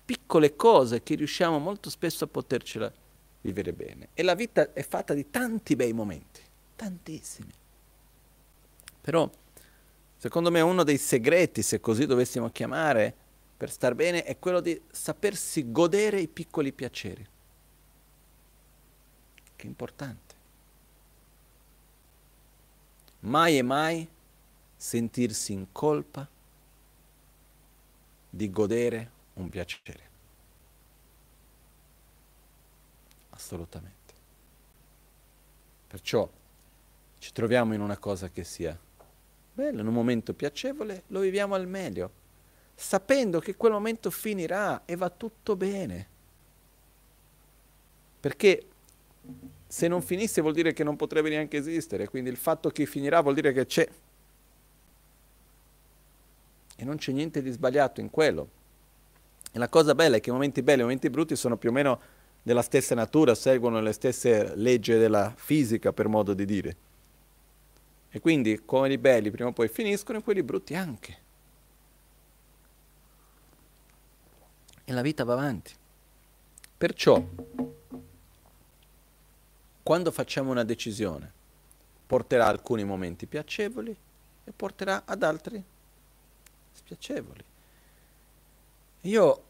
piccole cose che riusciamo molto spesso a potercela vivere bene. E la vita è fatta di tanti bei momenti, tantissimi. Però, secondo me, uno dei segreti, se così dovessimo chiamare, per star bene, è quello di sapersi godere i piccoli piaceri. Che è importante. Mai e mai sentirsi in colpa di godere un piacere. Assolutamente. Perciò ci troviamo in una cosa che sia bella, in un momento piacevole, lo viviamo al meglio, sapendo che quel momento finirà e va tutto bene. Perché se non finisse vuol dire che non potrebbe neanche esistere, quindi il fatto che finirà vuol dire che c'è. E non c'è niente di sbagliato in quello. E la cosa bella è che i momenti belli e i momenti brutti sono più o meno della stessa natura, seguono le stesse leggi della fisica, per modo di dire. E quindi quelli belli prima o poi finiscono e quelli brutti anche. E la vita va avanti. Perciò, quando facciamo una decisione, porterà alcuni momenti piacevoli e porterà ad altri spiacevoli. Io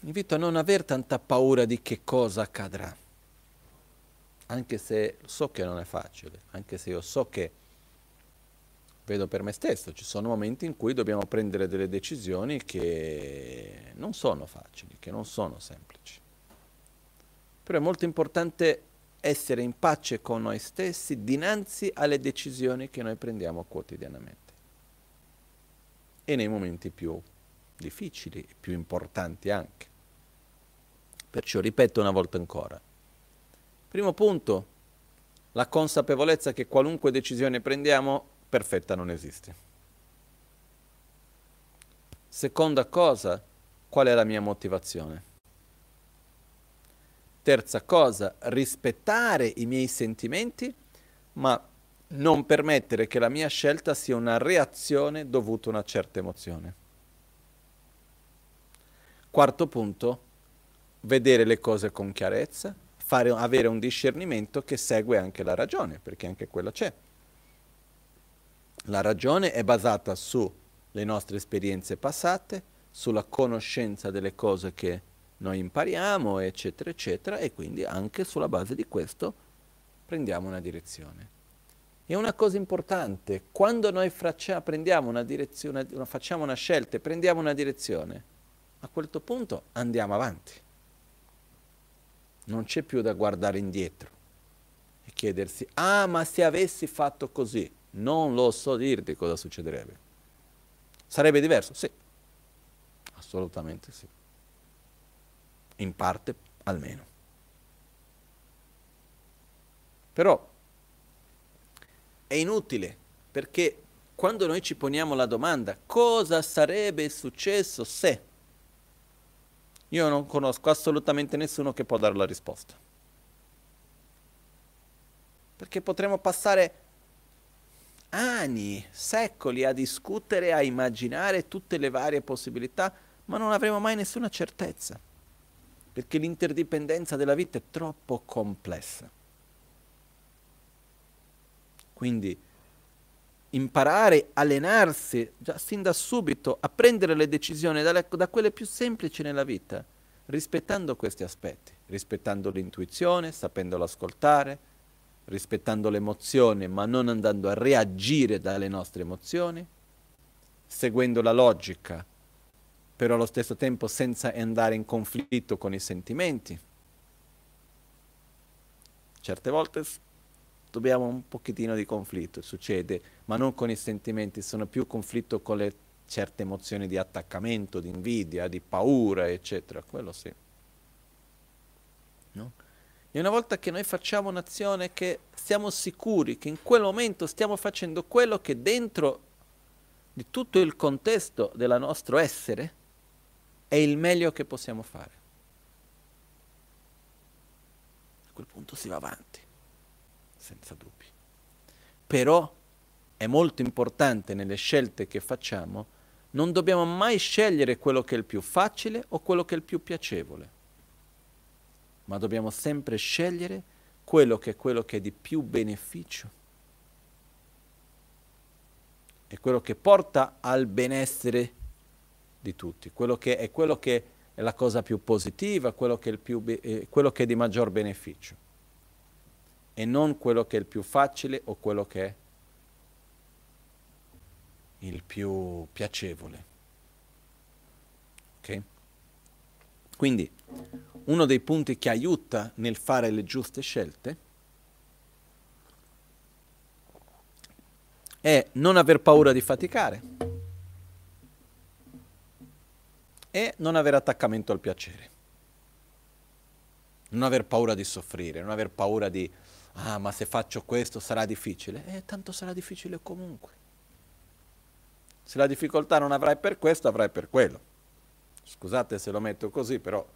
invito a non aver tanta paura di che cosa accadrà, anche se so che non è facile, anche se io so che vedo per me stesso, ci sono momenti in cui dobbiamo prendere delle decisioni che non sono facili, che non sono semplici. Però è molto importante essere in pace con noi stessi dinanzi alle decisioni che noi prendiamo quotidianamente e nei momenti più difficili, più importanti anche. Perciò ripeto una volta ancora. Primo punto, la consapevolezza che qualunque decisione prendiamo perfetta non esiste. Seconda cosa, qual è la mia motivazione? Terza cosa, rispettare i miei sentimenti, ma non permettere che la mia scelta sia una reazione dovuta a una certa emozione. Quarto punto, vedere le cose con chiarezza, fare, avere un discernimento che segue anche la ragione, perché anche quello c'è. La ragione è basata sulle nostre esperienze passate, sulla conoscenza delle cose che noi impariamo, eccetera, eccetera, e quindi anche sulla base di questo prendiamo una direzione. E una cosa importante, quando noi prendiamo una direzione, facciamo una scelta e prendiamo una direzione, a quel punto andiamo avanti. Non c'è più da guardare indietro e chiedersi, ah ma se avessi fatto così, non lo so dirti cosa succederebbe. Sarebbe diverso? Sì, assolutamente sì. In parte almeno. Però è inutile perché quando noi ci poniamo la domanda cosa sarebbe successo se io non conosco assolutamente nessuno che può dare la risposta. Perché potremmo passare anni, secoli a discutere, a immaginare tutte le varie possibilità, ma non avremo mai nessuna certezza, perché l'interdipendenza della vita è troppo complessa. Quindi imparare, allenarsi già sin da subito a prendere le decisioni dalle, da quelle più semplici nella vita, rispettando questi aspetti, rispettando l'intuizione, sapendolo ascoltare, rispettando l'emozione ma non andando a reagire dalle nostre emozioni, seguendo la logica, però allo stesso tempo senza andare in conflitto con i sentimenti. Certe volte dobbiamo un pochettino di conflitto, succede, ma non con i sentimenti, sono più conflitto con le certe emozioni di attaccamento, di invidia, di paura, eccetera, quello sì. No? E una volta che noi facciamo un'azione che siamo sicuri che in quel momento stiamo facendo quello che dentro di tutto il contesto del nostro essere è il meglio che possiamo fare. A quel punto si va avanti, senza dubbi. Però è molto importante nelle scelte che facciamo, non dobbiamo mai scegliere quello che è il più facile o quello che è il più piacevole ma dobbiamo sempre scegliere quello che è quello che è di più beneficio e quello che porta al benessere di tutti, quello che è quello che è la cosa più positiva, quello che è, più, eh, quello che è di maggior beneficio e non quello che è il più facile o quello che è il più piacevole. Ok? Quindi uno dei punti che aiuta nel fare le giuste scelte è non aver paura di faticare e non avere attaccamento al piacere. Non aver paura di soffrire, non aver paura di ah ma se faccio questo sarà difficile. Eh, tanto sarà difficile comunque. Se la difficoltà non avrai per questo, avrai per quello. Scusate se lo metto così, però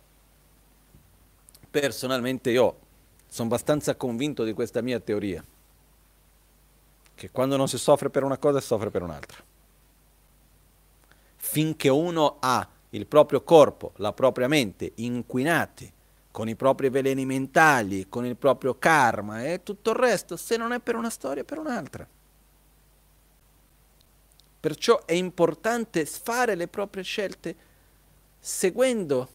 personalmente io sono abbastanza convinto di questa mia teoria, che quando non si soffre per una cosa si soffre per un'altra. Finché uno ha il proprio corpo, la propria mente inquinati con i propri veleni mentali, con il proprio karma e tutto il resto, se non è per una storia, è per un'altra. Perciò è importante fare le proprie scelte seguendo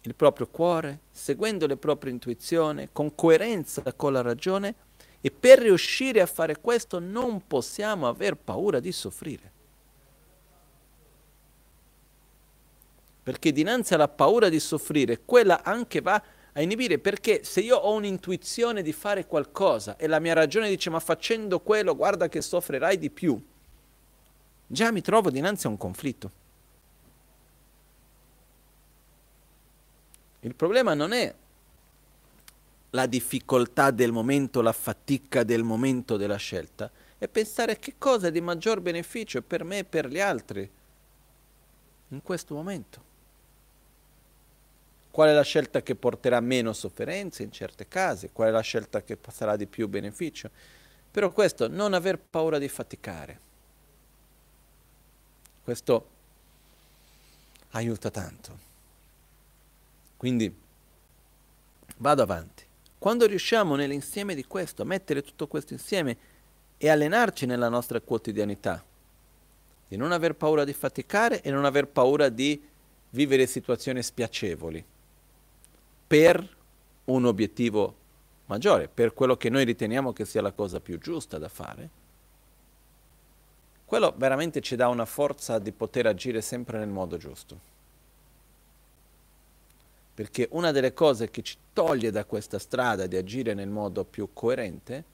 il proprio cuore, seguendo le proprie intuizioni, con coerenza con la ragione e per riuscire a fare questo non possiamo aver paura di soffrire. Perché dinanzi alla paura di soffrire, quella anche va a inibire, perché se io ho un'intuizione di fare qualcosa e la mia ragione dice ma facendo quello guarda che soffrirai di più, già mi trovo dinanzi a un conflitto. Il problema non è la difficoltà del momento, la fatica del momento della scelta, è pensare che cosa è di maggior beneficio per me e per gli altri in questo momento. Qual è la scelta che porterà meno sofferenze in certe casi? Qual è la scelta che sarà di più beneficio? Però questo, non aver paura di faticare. Questo aiuta tanto. Quindi vado avanti. Quando riusciamo nell'insieme di questo, a mettere tutto questo insieme e allenarci nella nostra quotidianità, di non aver paura di faticare e non aver paura di vivere situazioni spiacevoli per un obiettivo maggiore, per quello che noi riteniamo che sia la cosa più giusta da fare, quello veramente ci dà una forza di poter agire sempre nel modo giusto perché una delle cose che ci toglie da questa strada di agire nel modo più coerente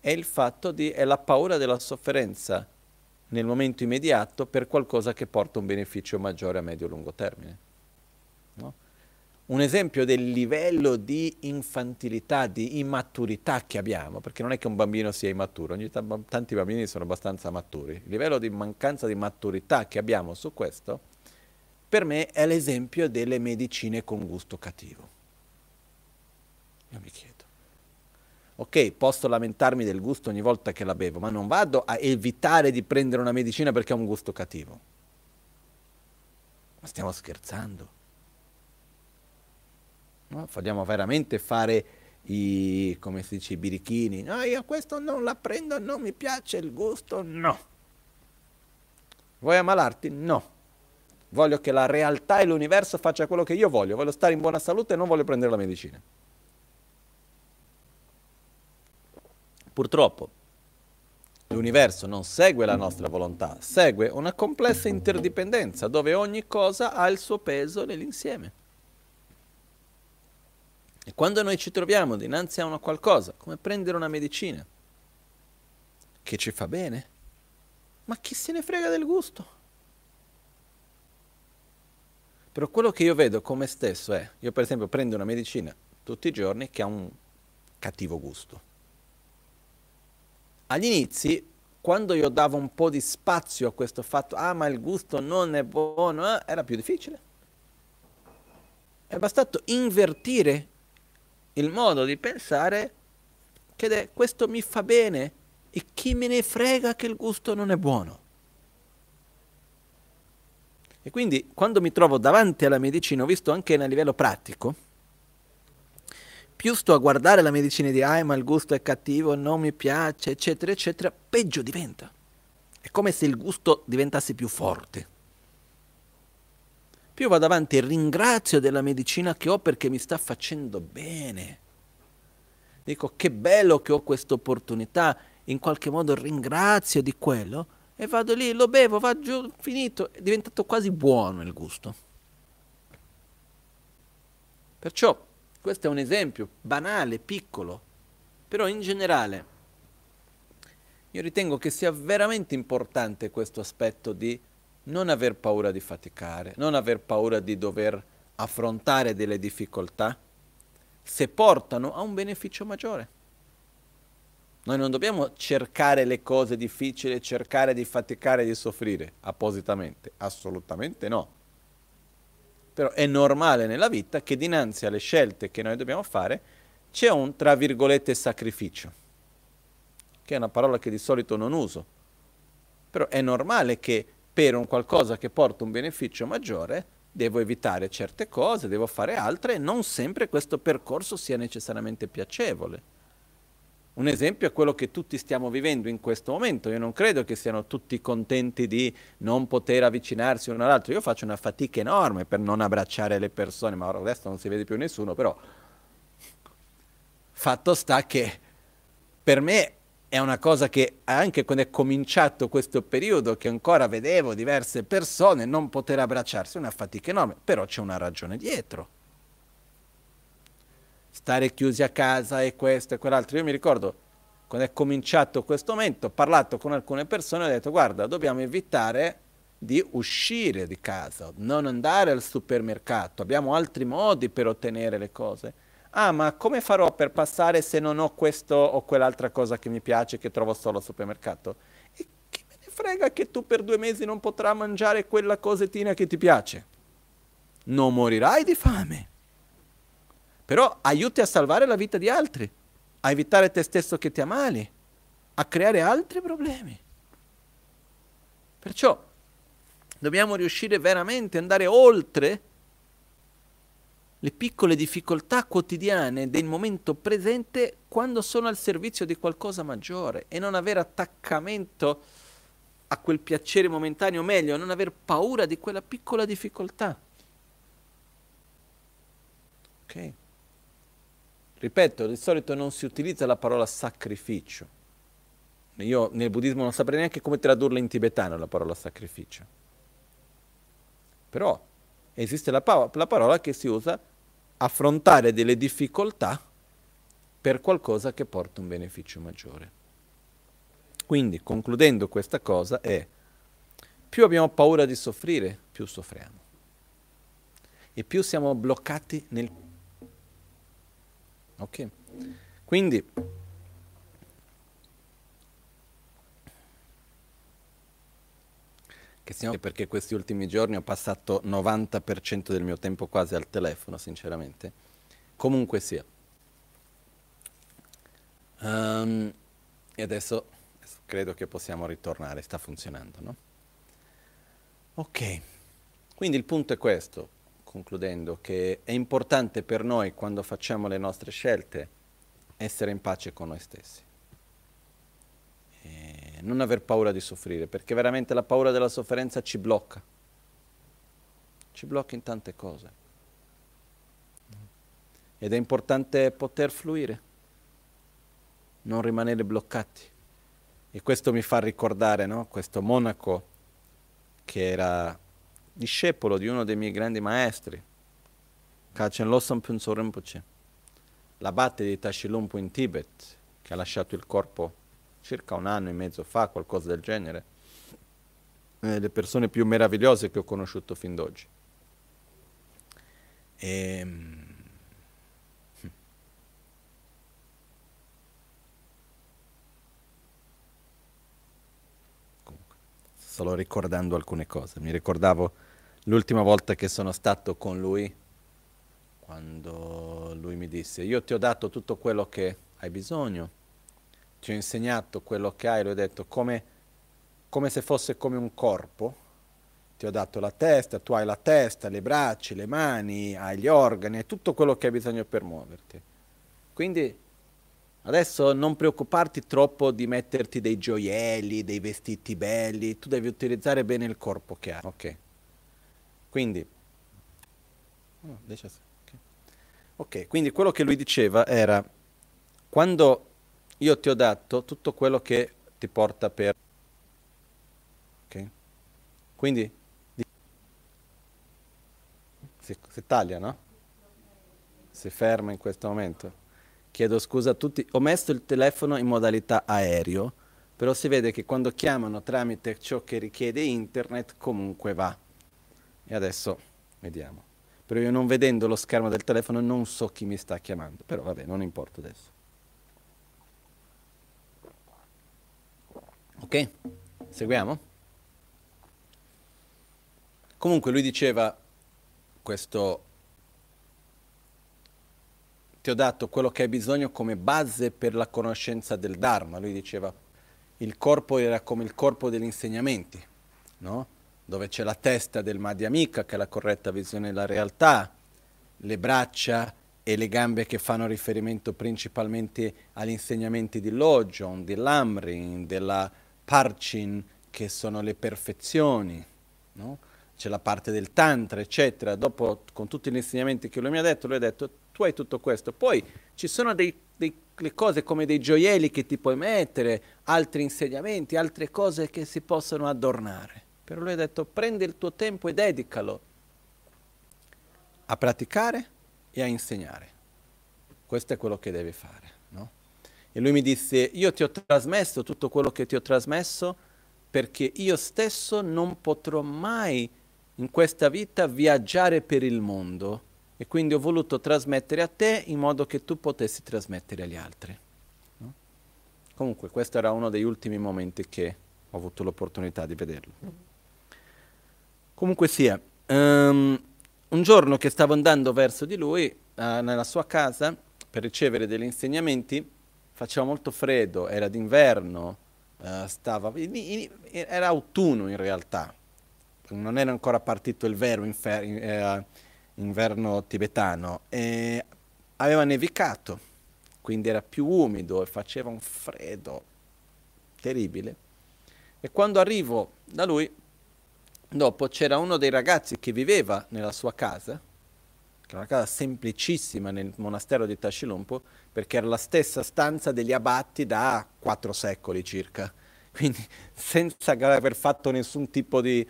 è il fatto di, è la paura della sofferenza nel momento immediato per qualcosa che porta un beneficio maggiore a medio-lungo termine. Un esempio del livello di infantilità, di immaturità che abbiamo, perché non è che un bambino sia immaturo, tanti bambini sono abbastanza maturi, il livello di mancanza di maturità che abbiamo su questo per me è l'esempio delle medicine con gusto cattivo. Io mi chiedo, ok, posso lamentarmi del gusto ogni volta che la bevo, ma non vado a evitare di prendere una medicina perché ha un gusto cattivo. Ma stiamo scherzando? No? Vogliamo veramente fare i, come si dice, i birichini? No, io questo non la prendo, non mi piace il gusto, no. Vuoi ammalarti? No. Voglio che la realtà e l'universo faccia quello che io voglio. Voglio stare in buona salute e non voglio prendere la medicina. Purtroppo l'universo non segue la nostra volontà, segue una complessa interdipendenza dove ogni cosa ha il suo peso nell'insieme. E quando noi ci troviamo dinanzi a una qualcosa, come prendere una medicina, che ci fa bene, ma chi se ne frega del gusto? Però quello che io vedo come stesso è, io per esempio prendo una medicina tutti i giorni che ha un cattivo gusto. Agli inizi, quando io davo un po' di spazio a questo fatto, ah ma il gusto non è buono, eh, era più difficile. È bastato invertire il modo di pensare che questo mi fa bene e chi me ne frega che il gusto non è buono. E quindi quando mi trovo davanti alla medicina, ho visto anche a livello pratico, più sto a guardare la medicina dire, ah, ma il gusto è cattivo, non mi piace, eccetera, eccetera, peggio diventa. È come se il gusto diventasse più forte. Più vado avanti e ringrazio della medicina che ho perché mi sta facendo bene. Dico, che bello che ho questa opportunità, in qualche modo ringrazio di quello e vado lì, lo bevo, va giù, finito, è diventato quasi buono il gusto. Perciò questo è un esempio banale, piccolo, però in generale io ritengo che sia veramente importante questo aspetto di non aver paura di faticare, non aver paura di dover affrontare delle difficoltà se portano a un beneficio maggiore. Noi non dobbiamo cercare le cose difficili, cercare di faticare, di soffrire appositamente, assolutamente no. Però è normale nella vita che dinanzi alle scelte che noi dobbiamo fare c'è un, tra virgolette, sacrificio, che è una parola che di solito non uso. Però è normale che per un qualcosa che porta un beneficio maggiore devo evitare certe cose, devo fare altre e non sempre questo percorso sia necessariamente piacevole. Un esempio è quello che tutti stiamo vivendo in questo momento. Io non credo che siano tutti contenti di non poter avvicinarsi uno all'altro. Io faccio una fatica enorme per non abbracciare le persone, ma ora adesso non si vede più nessuno, però fatto sta che per me è una cosa che anche quando è cominciato questo periodo che ancora vedevo diverse persone non poter abbracciarsi è una fatica enorme, però c'è una ragione dietro stare chiusi a casa e questo e quell'altro. Io mi ricordo quando è cominciato questo momento, ho parlato con alcune persone e ho detto guarda, dobbiamo evitare di uscire di casa, non andare al supermercato, abbiamo altri modi per ottenere le cose. Ah, ma come farò per passare se non ho questo o quell'altra cosa che mi piace che trovo solo al supermercato? E che me ne frega che tu per due mesi non potrai mangiare quella cosettina che ti piace? Non morirai di fame però aiuti a salvare la vita di altri, a evitare te stesso che ti ammali, a creare altri problemi. Perciò dobbiamo riuscire veramente ad andare oltre le piccole difficoltà quotidiane del momento presente quando sono al servizio di qualcosa maggiore e non avere attaccamento a quel piacere momentaneo, o meglio, non aver paura di quella piccola difficoltà. Ok? Ripeto, di solito non si utilizza la parola sacrificio. Io nel buddismo non saprei neanche come tradurla in tibetano la parola sacrificio. Però esiste la, pa- la parola che si usa affrontare delle difficoltà per qualcosa che porta un beneficio maggiore. Quindi, concludendo questa cosa, è più abbiamo paura di soffrire, più soffriamo. E più siamo bloccati nel Ok? Quindi che siamo, perché questi ultimi giorni ho passato 90% del mio tempo quasi al telefono, sinceramente. Comunque sia. Um, e adesso, credo che possiamo ritornare, sta funzionando, no? Ok, quindi il punto è questo concludendo, che è importante per noi quando facciamo le nostre scelte essere in pace con noi stessi. Non aver paura di soffrire, perché veramente la paura della sofferenza ci blocca. Ci blocca in tante cose. Ed è importante poter fluire, non rimanere bloccati. E questo mi fa ricordare no? questo monaco che era discepolo di uno dei miei grandi maestri, Kachen Losam Punso Rinpoche, l'abate di Tashilumpo in Tibet, che ha lasciato il corpo circa un anno e mezzo fa, qualcosa del genere, le persone più meravigliose che ho conosciuto fin d'oggi. E, ehm, solo ricordando alcune cose. Mi ricordavo l'ultima volta che sono stato con lui, quando lui mi disse, io ti ho dato tutto quello che hai bisogno, ti ho insegnato quello che hai, lui ha detto come, come se fosse come un corpo, ti ho dato la testa, tu hai la testa, le braccia, le mani, hai gli organi, hai tutto quello che hai bisogno per muoverti. Quindi Adesso non preoccuparti troppo di metterti dei gioielli, dei vestiti belli, tu devi utilizzare bene il corpo che hai. Ok. Quindi, oh, ok, quindi quello che lui diceva era, quando io ti ho dato tutto quello che ti porta per... Ok? Quindi, si, si taglia, no? Si ferma in questo momento. Chiedo scusa a tutti, ho messo il telefono in modalità aereo, però si vede che quando chiamano tramite ciò che richiede internet comunque va. E adesso vediamo. Però io non vedendo lo schermo del telefono non so chi mi sta chiamando, però vabbè, non importa adesso. Ok? Seguiamo? Comunque lui diceva questo ti ho dato quello che hai bisogno come base per la conoscenza del Dharma. Lui diceva, il corpo era come il corpo degli insegnamenti, no? dove c'è la testa del Madhyamika, che è la corretta visione della realtà, le braccia e le gambe che fanno riferimento principalmente agli insegnamenti di Lojon, di Lamrin, della Parchin, che sono le perfezioni. No? C'è la parte del Tantra, eccetera. Dopo, con tutti gli insegnamenti che lui mi ha detto, lui ha detto, tu hai tutto questo. Poi ci sono dei, dei, le cose come dei gioielli che ti puoi mettere, altri insegnamenti, altre cose che si possono adornare. Però lui ha detto prendi il tuo tempo e dedicalo a praticare e a insegnare. Questo è quello che devi fare. E lui mi disse, io ti ho trasmesso tutto quello che ti ho trasmesso perché io stesso non potrò mai in questa vita viaggiare per il mondo e quindi ho voluto trasmettere a te in modo che tu potessi trasmettere agli altri. No? Comunque questo era uno degli ultimi momenti che ho avuto l'opportunità di vederlo. Comunque sia, um, un giorno che stavo andando verso di lui, uh, nella sua casa, per ricevere degli insegnamenti, faceva molto freddo, era d'inverno, uh, stava, era autunno in realtà, non era ancora partito il vero infer- uh, inverno tibetano, e aveva nevicato, quindi era più umido e faceva un freddo terribile. E quando arrivo da lui, dopo c'era uno dei ragazzi che viveva nella sua casa, che era una casa semplicissima nel monastero di Tashilumpo, perché era la stessa stanza degli abatti da quattro secoli circa, quindi senza aver fatto nessun tipo di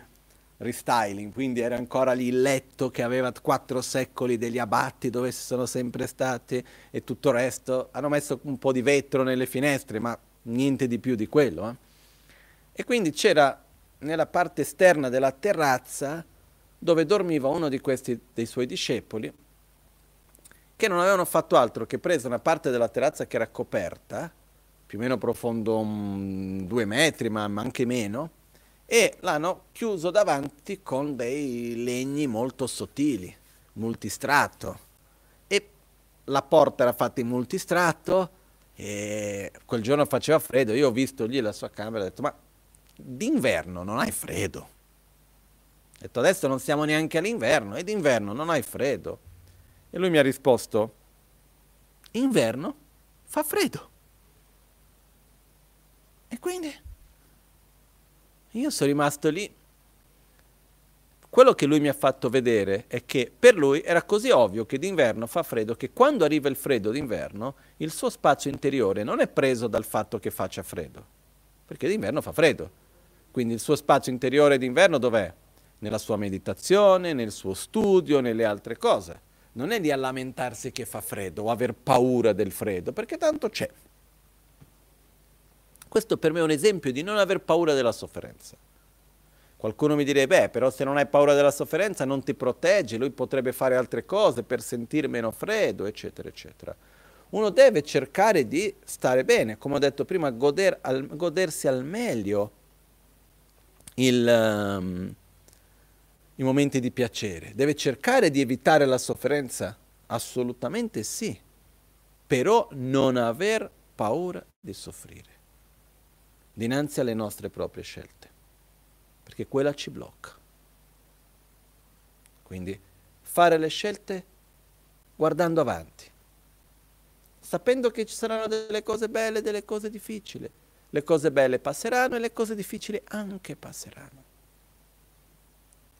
restyling, quindi era ancora lì il letto che aveva quattro secoli degli abatti dove si sono sempre stati e tutto il resto. Hanno messo un po' di vetro nelle finestre, ma niente di più di quello. Eh? E quindi c'era nella parte esterna della terrazza dove dormiva uno di questi dei suoi discepoli che non avevano fatto altro che preso una parte della terrazza che era coperta, più o meno profondo um, due metri, ma anche meno, e l'hanno chiuso davanti con dei legni molto sottili, multistrato. E la porta era fatta in multistrato e quel giorno faceva freddo. Io ho visto lì la sua camera e ho detto, ma d'inverno non hai freddo? Detto, adesso non siamo neanche all'inverno e d'inverno non hai freddo. E lui mi ha risposto, inverno fa freddo. E quindi io sono rimasto lì. Quello che lui mi ha fatto vedere è che per lui era così ovvio che d'inverno fa freddo che quando arriva il freddo d'inverno il suo spazio interiore non è preso dal fatto che faccia freddo, perché d'inverno fa freddo. Quindi il suo spazio interiore d'inverno dov'è? Nella sua meditazione, nel suo studio, nelle altre cose. Non è lì a lamentarsi che fa freddo o aver paura del freddo, perché tanto c'è. Questo per me è un esempio di non aver paura della sofferenza. Qualcuno mi direbbe, beh, però se non hai paura della sofferenza non ti protegge, lui potrebbe fare altre cose per sentire meno freddo, eccetera, eccetera. Uno deve cercare di stare bene, come ho detto prima, goder al, godersi al meglio il, um, i momenti di piacere. Deve cercare di evitare la sofferenza? Assolutamente sì, però non aver paura di soffrire dinanzi alle nostre proprie scelte perché quella ci blocca. Quindi fare le scelte guardando avanti, sapendo che ci saranno delle cose belle e delle cose difficili. Le cose belle passeranno e le cose difficili anche passeranno.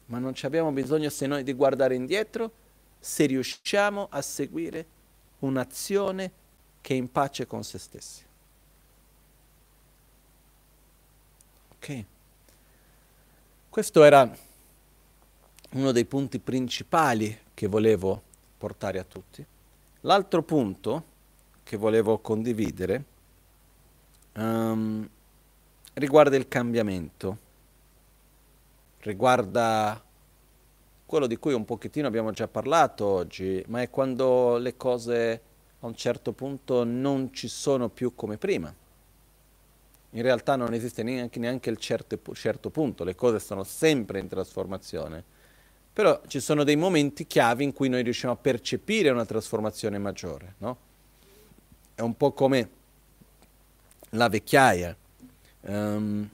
Ma non abbiamo bisogno se noi di guardare indietro se riusciamo a seguire un'azione che è in pace con se stessi. Ok? Questo era uno dei punti principali che volevo portare a tutti. L'altro punto che volevo condividere um, riguarda il cambiamento, riguarda quello di cui un pochettino abbiamo già parlato oggi, ma è quando le cose a un certo punto non ci sono più come prima in realtà non esiste neanche, neanche il certo, certo punto, le cose sono sempre in trasformazione, però ci sono dei momenti chiavi in cui noi riusciamo a percepire una trasformazione maggiore, no? È un po' come la vecchiaia. Um,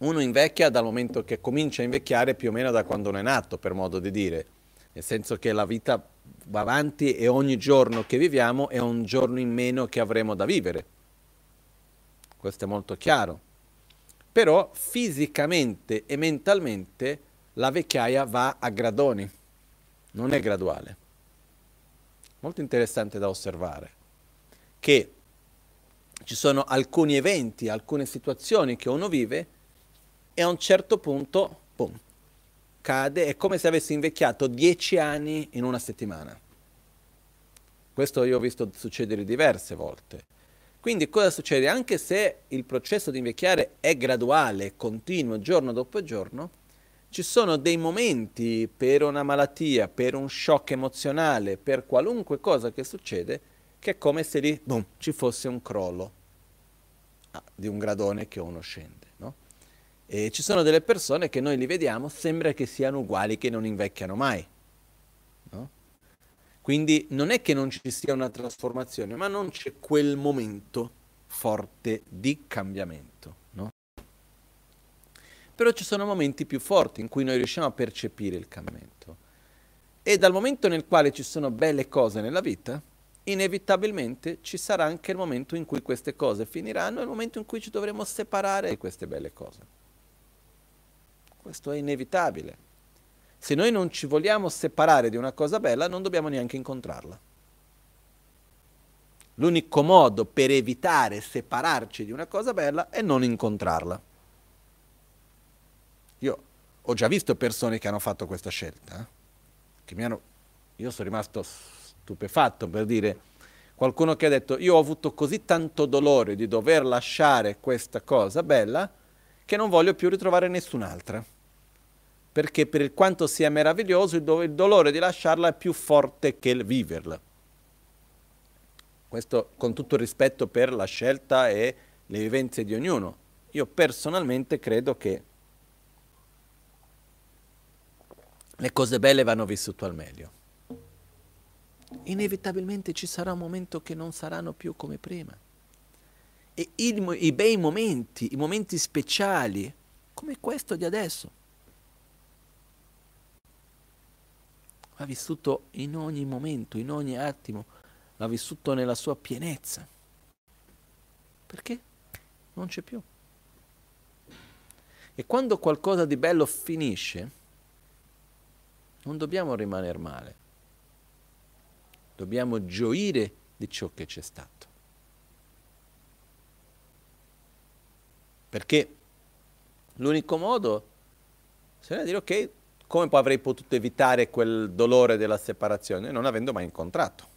uno invecchia dal momento che comincia a invecchiare più o meno da quando non è nato, per modo di dire, nel senso che la vita va avanti e ogni giorno che viviamo è un giorno in meno che avremo da vivere. Questo è molto chiaro. Però fisicamente e mentalmente la vecchiaia va a gradoni, non è graduale. Molto interessante da osservare che ci sono alcuni eventi, alcune situazioni che uno vive e a un certo punto, boom, cade, è come se avessi invecchiato dieci anni in una settimana. Questo io ho visto succedere diverse volte. Quindi cosa succede? Anche se il processo di invecchiare è graduale, continuo, giorno dopo giorno, ci sono dei momenti per una malattia, per un shock emozionale, per qualunque cosa che succede, che è come se lì boom, ci fosse un crollo ah, di un gradone che uno scende. E ci sono delle persone che noi li vediamo, sembra che siano uguali, che non invecchiano mai. No? Quindi non è che non ci sia una trasformazione, ma non c'è quel momento forte di cambiamento. No? Però ci sono momenti più forti in cui noi riusciamo a percepire il cambiamento. E dal momento nel quale ci sono belle cose nella vita, inevitabilmente ci sarà anche il momento in cui queste cose finiranno e il momento in cui ci dovremo separare di queste belle cose. Questo è inevitabile. Se noi non ci vogliamo separare di una cosa bella, non dobbiamo neanche incontrarla. L'unico modo per evitare separarci di una cosa bella è non incontrarla. Io ho già visto persone che hanno fatto questa scelta, eh? hanno... Io sono rimasto stupefatto per dire qualcuno che ha detto io ho avuto così tanto dolore di dover lasciare questa cosa bella che non voglio più ritrovare nessun'altra. Perché per quanto sia meraviglioso, il, do- il dolore di lasciarla è più forte che il viverla. Questo con tutto il rispetto per la scelta e le vivenze di ognuno. Io personalmente credo che le cose belle vanno vissute al meglio. Inevitabilmente ci sarà un momento che non saranno più come prima e il, i bei momenti, i momenti speciali, come questo di adesso. Va vissuto in ogni momento, in ogni attimo, va vissuto nella sua pienezza. Perché non c'è più. E quando qualcosa di bello finisce, non dobbiamo rimanere male, dobbiamo gioire di ciò che c'è stato. Perché l'unico modo è dire ok, come avrei potuto evitare quel dolore della separazione non avendo mai incontrato?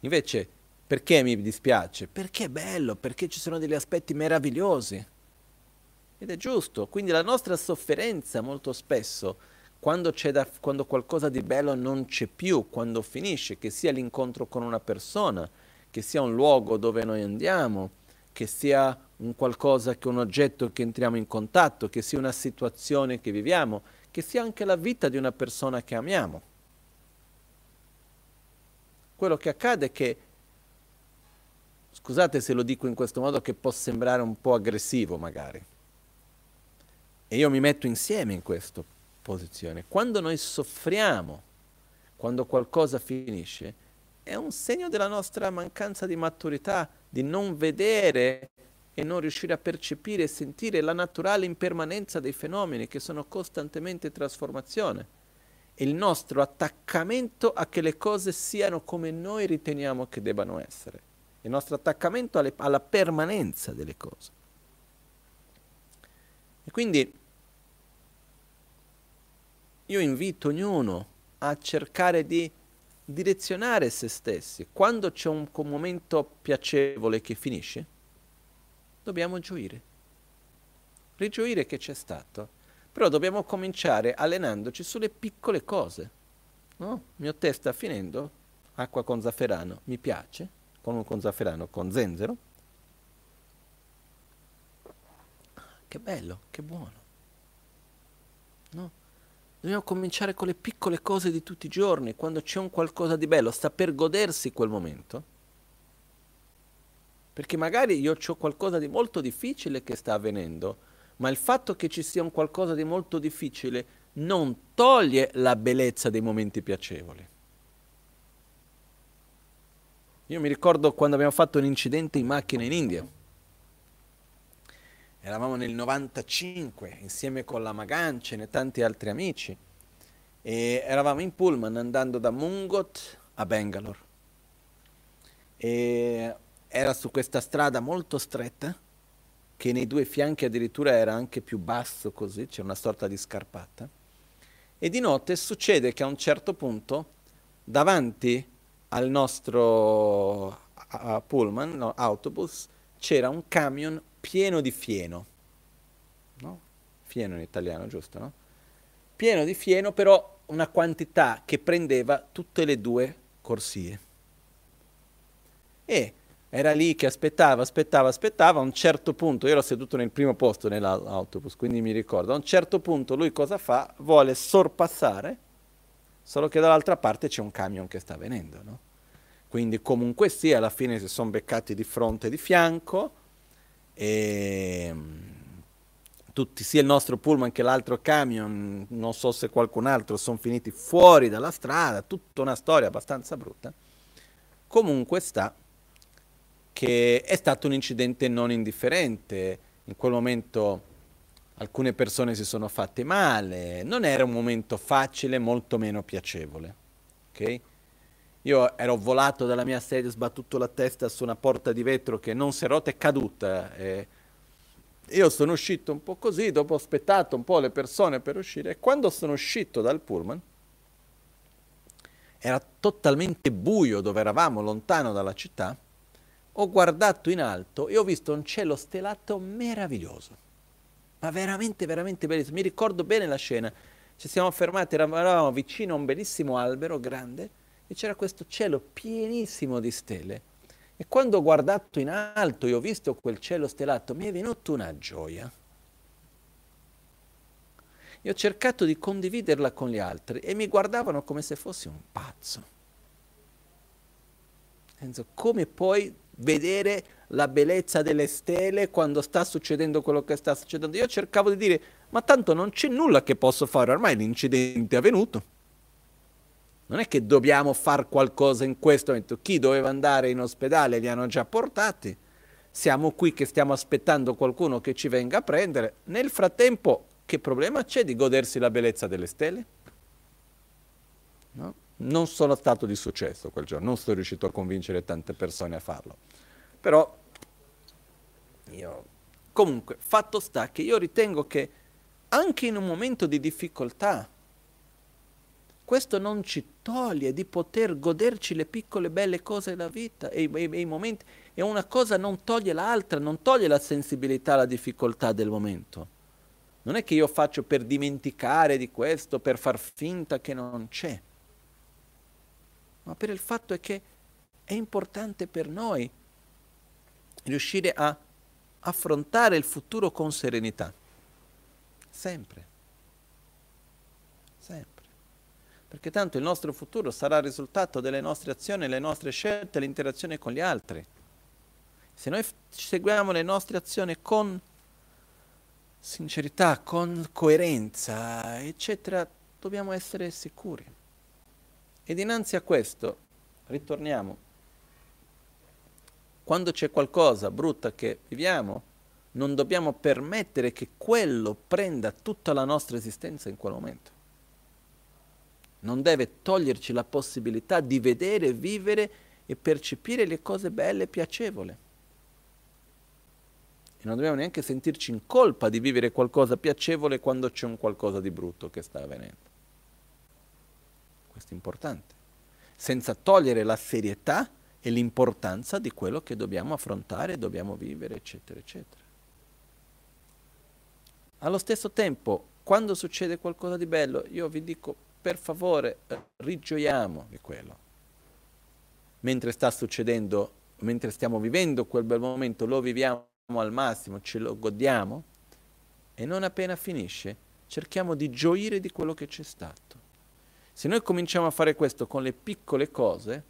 Invece, Perché mi dispiace? Perché è bello, perché ci sono degli aspetti meravigliosi. Ed è giusto, quindi la nostra sofferenza molto spesso, quando, da, quando qualcosa di bello non c'è più, quando finisce, che sia l'incontro con una persona, che sia un luogo dove noi andiamo, che sia un qualcosa, che un oggetto che entriamo in contatto, che sia una situazione che viviamo, che sia anche la vita di una persona che amiamo. Quello che accade è che, scusate se lo dico in questo modo che può sembrare un po' aggressivo magari, e io mi metto insieme in questa posizione. Quando noi soffriamo, quando qualcosa finisce, è un segno della nostra mancanza di maturità, di non vedere e non riuscire a percepire e sentire la naturale impermanenza dei fenomeni che sono costantemente trasformazione. Il nostro attaccamento a che le cose siano come noi riteniamo che debbano essere. Il nostro attaccamento alle, alla permanenza delle cose. E quindi io invito ognuno a cercare di direzionare se stessi. Quando c'è un, un momento piacevole che finisce, dobbiamo gioire. Rigioire che c'è stato. Però dobbiamo cominciare allenandoci sulle piccole cose. No? Mio tè sta finendo, acqua con zafferano, mi piace, con con zafferano con zenzero. Che bello, che buono. No? Dobbiamo cominciare con le piccole cose di tutti i giorni, quando c'è un qualcosa di bello, sta per godersi quel momento. Perché magari io ho qualcosa di molto difficile che sta avvenendo, ma il fatto che ci sia un qualcosa di molto difficile non toglie la bellezza dei momenti piacevoli. Io mi ricordo quando abbiamo fatto un incidente in macchina in India eravamo nel 95 insieme con la Magancen e tanti altri amici. E eravamo in pullman andando da Mungot a Bangalore. E era su questa strada molto stretta che nei due fianchi addirittura era anche più basso così, c'è una sorta di scarpata e di notte succede che a un certo punto davanti al nostro pullman, no, autobus, c'era un camion pieno di fieno. No? Fieno in italiano, giusto? No? Pieno di fieno, però una quantità che prendeva tutte le due corsie. E era lì che aspettava, aspettava, aspettava, a un certo punto, io ero seduto nel primo posto nell'autobus, quindi mi ricordo, a un certo punto lui cosa fa? Vuole sorpassare, solo che dall'altra parte c'è un camion che sta venendo, no? Quindi comunque sia, alla fine si sono beccati di fronte e di fianco, e mm, tutti, sia il nostro pullman che l'altro camion, non so se qualcun altro, sono finiti fuori dalla strada, tutta una storia abbastanza brutta. Comunque sta che è stato un incidente non indifferente, in quel momento alcune persone si sono fatte male, non era un momento facile, molto meno piacevole. Okay? Io ero volato dalla mia sedia, sbattuto la testa su una porta di vetro che non si è rotta e caduta. E io sono uscito un po' così, dopo ho aspettato un po' le persone per uscire e quando sono uscito dal pullman era totalmente buio dove eravamo, lontano dalla città, ho guardato in alto e ho visto un cielo stelato meraviglioso, ma veramente, veramente bellissimo. Mi ricordo bene la scena, ci siamo fermati, eravamo vicino a un bellissimo albero grande e c'era questo cielo pienissimo di stelle. E quando ho guardato in alto e ho visto quel cielo stellato, mi è venuta una gioia. E ho cercato di condividerla con gli altri e mi guardavano come se fossi un pazzo. Penso, come puoi vedere la bellezza delle stelle quando sta succedendo quello che sta succedendo? Io cercavo di dire, ma tanto non c'è nulla che posso fare, ormai l'incidente è avvenuto. Non è che dobbiamo fare qualcosa in questo momento. Chi doveva andare in ospedale li hanno già portati. Siamo qui che stiamo aspettando qualcuno che ci venga a prendere. Nel frattempo, che problema c'è di godersi la bellezza delle stelle? No? Non sono stato di successo quel giorno, non sono riuscito a convincere tante persone a farlo. Però, io... Comunque, fatto sta che io ritengo che anche in un momento di difficoltà, questo non ci toglie di poter goderci le piccole belle cose della vita e, e, e i momenti. E una cosa non toglie l'altra, non toglie la sensibilità alla difficoltà del momento. Non è che io faccio per dimenticare di questo, per far finta che non c'è, ma per il fatto è che è importante per noi riuscire a affrontare il futuro con serenità. Sempre perché tanto il nostro futuro sarà il risultato delle nostre azioni, le nostre scelte, l'interazione con gli altri. Se noi seguiamo le nostre azioni con sincerità, con coerenza, eccetera, dobbiamo essere sicuri. E dinanzi a questo, ritorniamo, quando c'è qualcosa brutta che viviamo, non dobbiamo permettere che quello prenda tutta la nostra esistenza in quel momento non deve toglierci la possibilità di vedere, vivere e percepire le cose belle e piacevoli. E non dobbiamo neanche sentirci in colpa di vivere qualcosa piacevole quando c'è un qualcosa di brutto che sta avvenendo. Questo è importante. Senza togliere la serietà e l'importanza di quello che dobbiamo affrontare, dobbiamo vivere, eccetera, eccetera. Allo stesso tempo, quando succede qualcosa di bello, io vi dico per favore rigioiamo di quello. Mentre sta succedendo, mentre stiamo vivendo quel bel momento, lo viviamo al massimo, ce lo godiamo e non appena finisce cerchiamo di gioire di quello che c'è stato. Se noi cominciamo a fare questo con le piccole cose,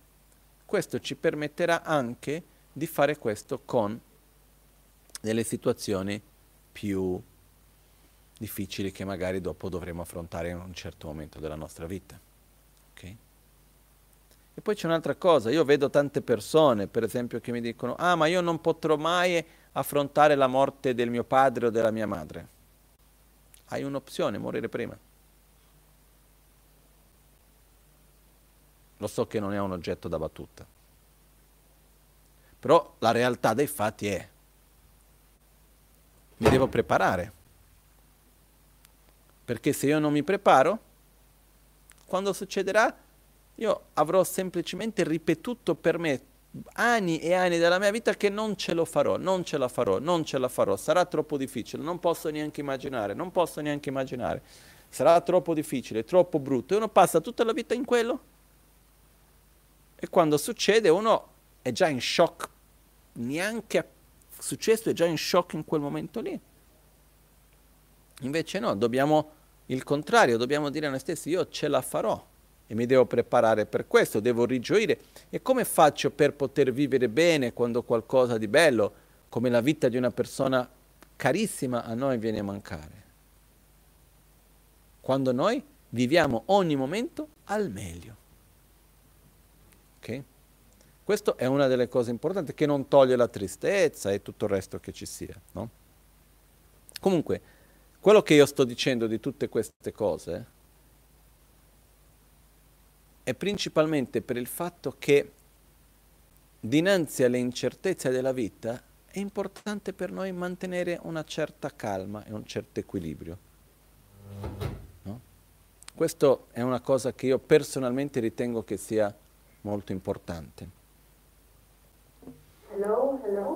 questo ci permetterà anche di fare questo con delle situazioni più difficili che magari dopo dovremo affrontare in un certo momento della nostra vita. Okay? E poi c'è un'altra cosa, io vedo tante persone, per esempio, che mi dicono, ah ma io non potrò mai affrontare la morte del mio padre o della mia madre. Hai un'opzione, morire prima. Lo so che non è un oggetto da battuta. Però la realtà dei fatti è, mi devo preparare perché se io non mi preparo, quando succederà, io avrò semplicemente ripetuto per me anni e anni della mia vita che non ce lo farò, non ce la farò, non ce la farò, sarà troppo difficile, non posso neanche immaginare, non posso neanche immaginare, sarà troppo difficile, troppo brutto, e uno passa tutta la vita in quello. E quando succede uno è già in shock, neanche successo, è già in shock in quel momento lì. Invece no, dobbiamo il contrario, dobbiamo dire a noi stessi io ce la farò e mi devo preparare per questo, devo rigioire. E come faccio per poter vivere bene quando qualcosa di bello, come la vita di una persona carissima, a noi viene a mancare? Quando noi viviamo ogni momento al meglio. Ok? Questa è una delle cose importanti che non toglie la tristezza e tutto il resto che ci sia. No? Comunque, quello che io sto dicendo di tutte queste cose è principalmente per il fatto che dinanzi alle incertezze della vita è importante per noi mantenere una certa calma e un certo equilibrio. No? Questo è una cosa che io personalmente ritengo che sia molto importante. Hello, hello.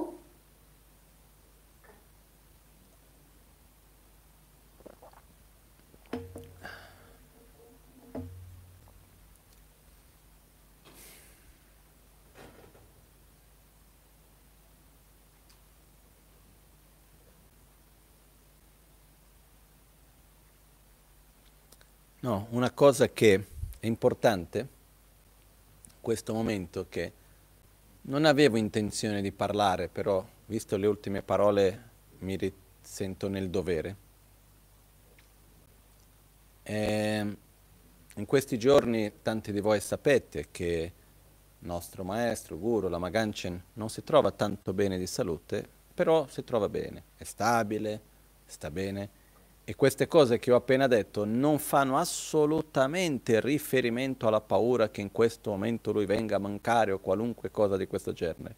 No, una cosa che è importante in questo momento che non avevo intenzione di parlare, però visto le ultime parole mi sento nel dovere. E ehm, in questi giorni tanti di voi sapete che il nostro maestro, Guru, la Maganchen, non si trova tanto bene di salute, però si trova bene, è stabile, sta bene e queste cose che ho appena detto non fanno assolutamente riferimento alla paura che in questo momento lui venga a mancare o qualunque cosa di questo genere.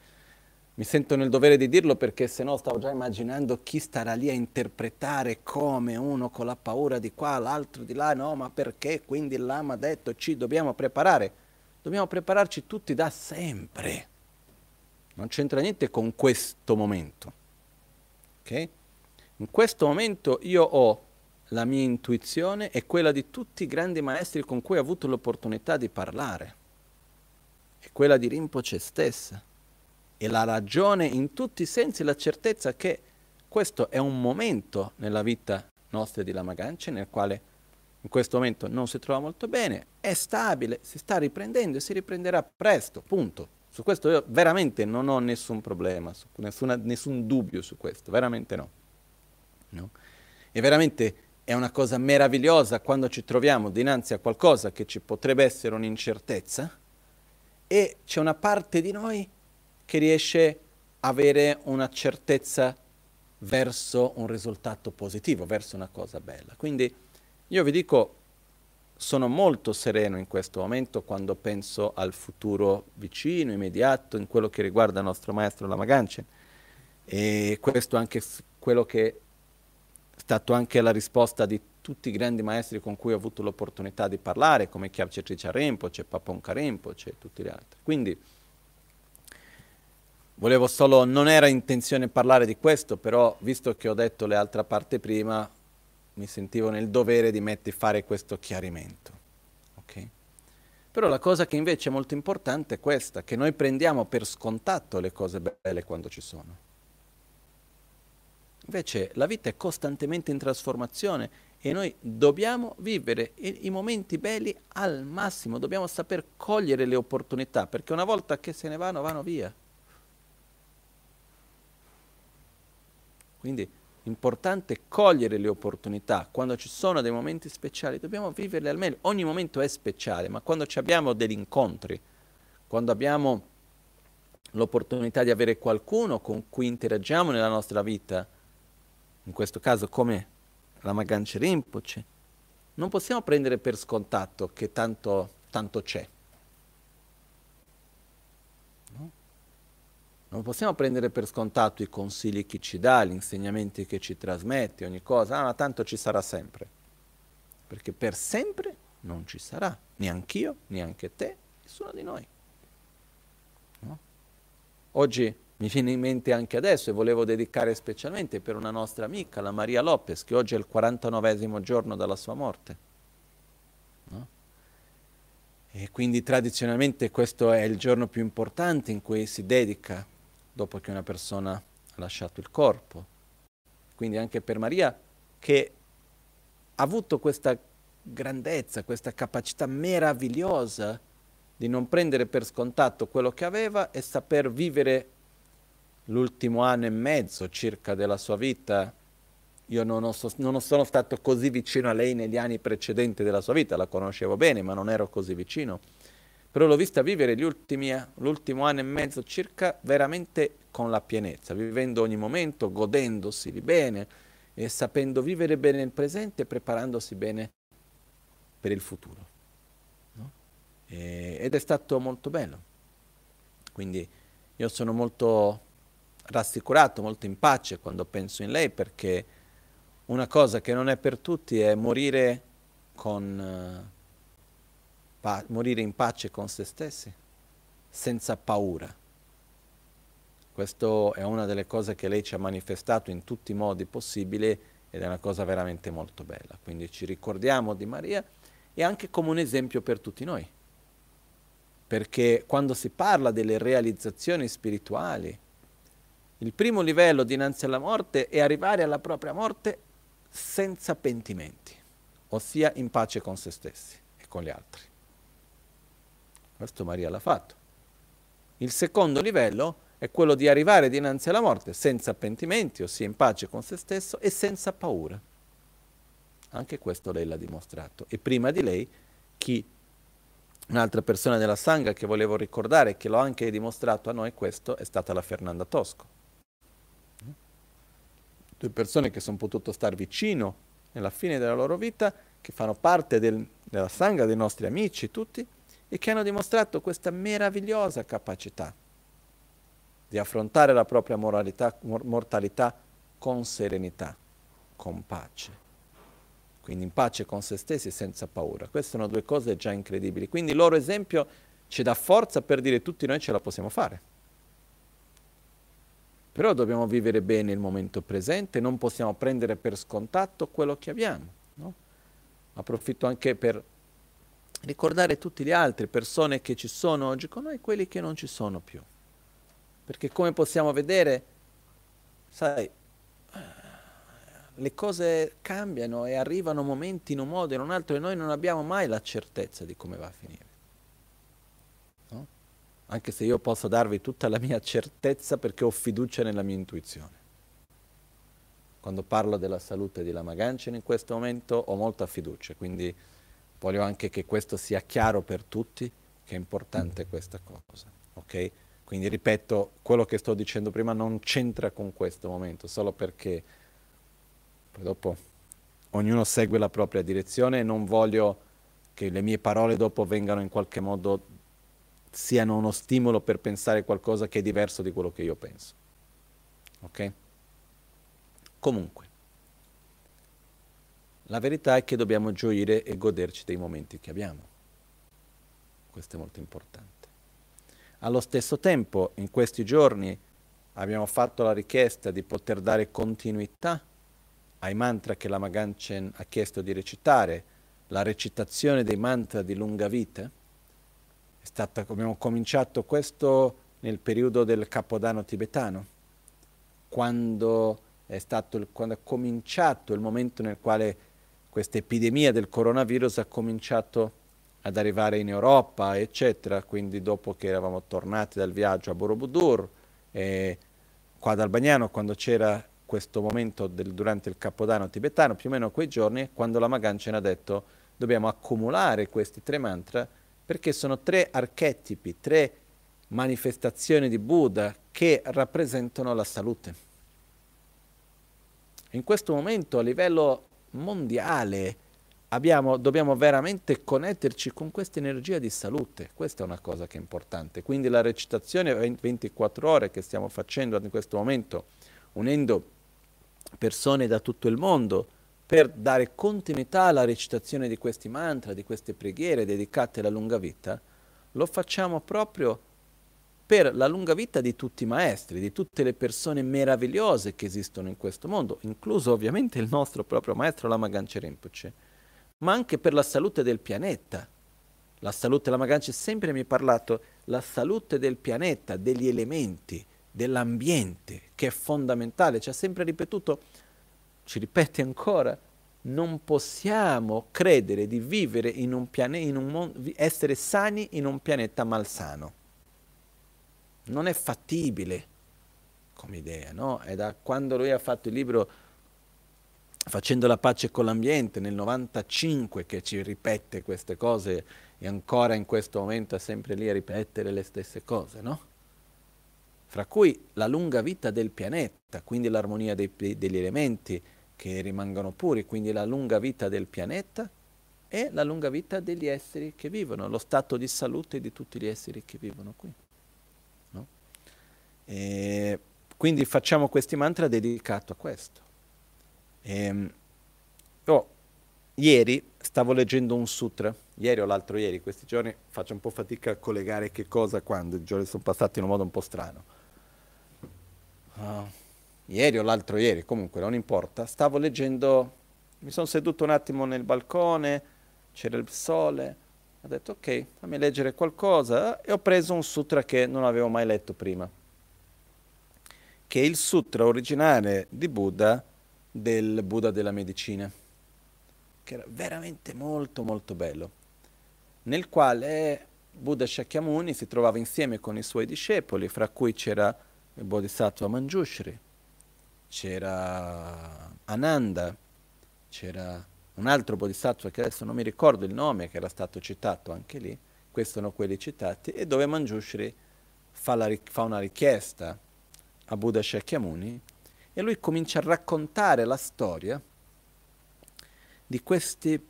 mi sento nel dovere di dirlo perché se no stavo già immaginando chi starà lì a interpretare come uno con la paura di qua, l'altro di là, no, ma perché? Quindi lama ha detto ci dobbiamo preparare. Dobbiamo prepararci tutti da sempre. Non c'entra niente con questo momento. Ok? In questo momento io ho la mia intuizione e quella di tutti i grandi maestri con cui ho avuto l'opportunità di parlare. E quella di Rinpoche stessa e la ragione in tutti i sensi, la certezza che questo è un momento nella vita nostra di Lama Ganche nel quale in questo momento non si trova molto bene, è stabile, si sta riprendendo e si riprenderà presto, punto. Su questo io veramente non ho nessun problema, nessuna, nessun dubbio su questo, veramente no. No. E veramente è una cosa meravigliosa quando ci troviamo dinanzi a qualcosa che ci potrebbe essere un'incertezza e c'è una parte di noi che riesce a avere una certezza verso un risultato positivo, verso una cosa bella. Quindi io vi dico, sono molto sereno in questo momento quando penso al futuro vicino, immediato, in quello che riguarda il nostro maestro Lamagance. E questo anche quello che è stato anche la risposta di tutti i grandi maestri con cui ho avuto l'opportunità di parlare, come Tricharempo, c'è Papon Karempo, c'è tutti gli altri. Quindi Volevo solo, non era intenzione parlare di questo, però visto che ho detto le altre parti prima, mi sentivo nel dovere di metti, fare questo chiarimento. Okay? Però la cosa che invece è molto importante è questa, che noi prendiamo per scontato le cose belle quando ci sono. Invece la vita è costantemente in trasformazione e noi dobbiamo vivere i, i, momenti belli al massimo, dobbiamo saper cogliere le opportunità, perché una volta che se ne vanno, vanno via. Quindi è importante cogliere le opportunità. Quando ci sono dei momenti speciali dobbiamo viverli al meglio. Ogni momento è speciale, ma quando abbiamo degli incontri, quando abbiamo l'opportunità di avere qualcuno con cui interagiamo nella nostra vita, in questo caso come la Maganche Rinpoche, non possiamo prendere per scontato che tanto, tanto c'è. Non possiamo prendere per scontato i consigli che ci dà, gli insegnamenti che ci trasmette, ogni cosa, ah, ma tanto ci sarà sempre. Perché per sempre non ci sarà, neanch'io, neanche te, nessuno di noi. No? Oggi mi viene in mente anche adesso e volevo dedicare specialmente per una nostra amica, la Maria Lopez, che oggi è il 49 giorno dalla sua morte. No? E quindi tradizionalmente questo è il giorno più importante in cui si dedica dopo che una persona ha lasciato il corpo. Quindi anche per Maria che ha avuto questa grandezza, questa capacità meravigliosa di non prendere per scontato quello che aveva e saper vivere l'ultimo anno e mezzo circa della sua vita. Io non, ho, non sono stato così vicino a lei negli anni precedenti della sua vita, la conoscevo bene, ma non ero così vicino però l'ho vista vivere ultimi, l'ultimo anno e mezzo circa veramente con la pienezza, vivendo ogni momento, godendosi di bene e sapendo vivere bene nel presente e preparandosi bene per il futuro. No? E, ed è stato molto bello. Quindi io sono molto rassicurato, molto in pace quando penso in lei perché una cosa che non è per tutti è morire con... Uh, pa- morire in pace con se stessi, senza paura. Questa è una delle cose che lei ci ha manifestato in tutti i modi possibili ed è una cosa veramente molto bella. Quindi ci ricordiamo di Maria e anche come un esempio per tutti noi. Perché quando si parla delle realizzazioni spirituali, il primo livello dinanzi alla morte è arrivare alla propria morte senza pentimenti, ossia in pace con se stessi e con gli altri. Questo Maria l'ha fatto. Il secondo livello è quello di arrivare dinanzi alla morte senza pentimenti, ossia in pace con se stesso e senza paura. Anche questo lei l'ha dimostrato. E prima di lei, chi, un'altra persona della Sangha che volevo ricordare, che l'ho anche dimostrato a noi questo, è stata la Fernanda Tosco. Due persone che sono potute stare vicino nella fine della loro vita, che fanno parte del, della Sangha, dei nostri amici, tutti, e che hanno dimostrato questa meravigliosa capacità di affrontare la propria moralità, mortalità con serenità, con pace. Quindi in pace con se stessi senza paura. Queste sono due cose già incredibili. Quindi il loro esempio ci dà forza per dire tutti noi ce la possiamo fare. Però dobbiamo vivere bene il momento presente, non possiamo prendere per scontato quello che abbiamo. No? Approfitto anche per ricordare tutti gli altri persone che ci sono oggi con noi e quelli che non ci sono più. Perché come possiamo vedere, sai, le cose cambiano e arrivano momenti in un modo e in un altro e noi non abbiamo mai la certezza di come va a finire. Anche se io posso darvi tutta la mia certezza perché ho fiducia nella mia intuizione. Quando parlo della salute di Lama Ganchen in questo momento ho molta fiducia, quindi voglio anche che questo sia chiaro per tutti che è importante questa cosa. Ok? Quindi ripeto, quello che sto dicendo prima non c'entra con questo momento, solo perché poi dopo ognuno segue la propria direzione e non voglio che le mie parole dopo vengano in qualche modo siano uno stimolo per pensare qualcosa che è diverso di quello che io penso. Ok? Comunque, la verità è che dobbiamo gioire e goderci dei momenti che abbiamo. Questo è molto importante. Allo stesso tempo, in questi giorni abbiamo fatto la richiesta di poter dare continuità ai mantra che la Maganchen ha chiesto di recitare, la recitazione dei mantra di lunga vita. Stata, abbiamo cominciato questo nel periodo del Capodanno tibetano, quando è, stato, quando è cominciato il momento nel quale questa epidemia del coronavirus ha cominciato ad arrivare in Europa, eccetera, quindi dopo che eravamo tornati dal viaggio a Borobudur, e qua ad Albagnano, quando c'era questo momento del, durante il Capodanno tibetano, più o meno quei giorni, quando la Maganchen ha detto dobbiamo accumulare questi tre mantra perché sono tre archetipi, tre manifestazioni di Buddha che rappresentano la salute. In questo momento a livello mondiale abbiamo, dobbiamo veramente connetterci con questa energia di salute, questa è una cosa che è importante. Quindi la recitazione 24 ore che stiamo facendo in questo momento, unendo persone da tutto il mondo per dare continuità alla recitazione di questi mantra, di queste preghiere dedicate alla lunga vita, lo facciamo proprio per la lunga vita di tutti i maestri, di tutte le persone meravigliose che esistono in questo mondo, incluso ovviamente il nostro proprio maestro Lama Ganche Rinpoche, ma anche per la salute del pianeta. La salute, Lama Ganche sempre mi ha parlato, la salute del pianeta, degli elementi, dell'ambiente, che è fondamentale, ci ha sempre ripetuto, ci ripete ancora, non possiamo credere di vivere in un pianeta, essere sani in un pianeta malsano. Non è fattibile come idea, no? È da quando lui ha fatto il libro Facendo la pace con l'ambiente nel 95 che ci ripete queste cose e ancora in questo momento è sempre lì a ripetere le stesse cose, no? fra cui la lunga vita del pianeta, quindi l'armonia dei, degli elementi che rimangono puri, quindi la lunga vita del pianeta e la lunga vita degli esseri che vivono, lo stato di salute di tutti gli esseri che vivono qui. No? quindi facciamo questi mantra dedicati a questo. E, ehm, oh, ieri stavo leggendo un sutra, ieri o l'altro ieri, questi giorni faccio un po' fatica a collegare che cosa quando, i giorni sono passati in un modo un po' strano uh, ieri o l'altro ieri, comunque non importa, stavo leggendo, mi sono seduto un attimo nel balcone, c'era il sole, ho detto ok, fammi leggere qualcosa. E ho preso un sutra che non avevo mai letto prima, che è il sutra originale di Buddha del Buddha della medicina, che era veramente molto molto bello, nel quale Buddha Shakyamuni si trovava insieme con i suoi discepoli, fra cui c'era il Bodhisattva Manjushri, c'era Ananda, c'era un altro Bodhisattva che adesso non mi ricordo il nome, che era stato citato anche lì, questi sono quelli citati, e dove Manjushri fa, la, fa una richiesta a Buddha Shakyamuni e lui comincia a raccontare la storia di queste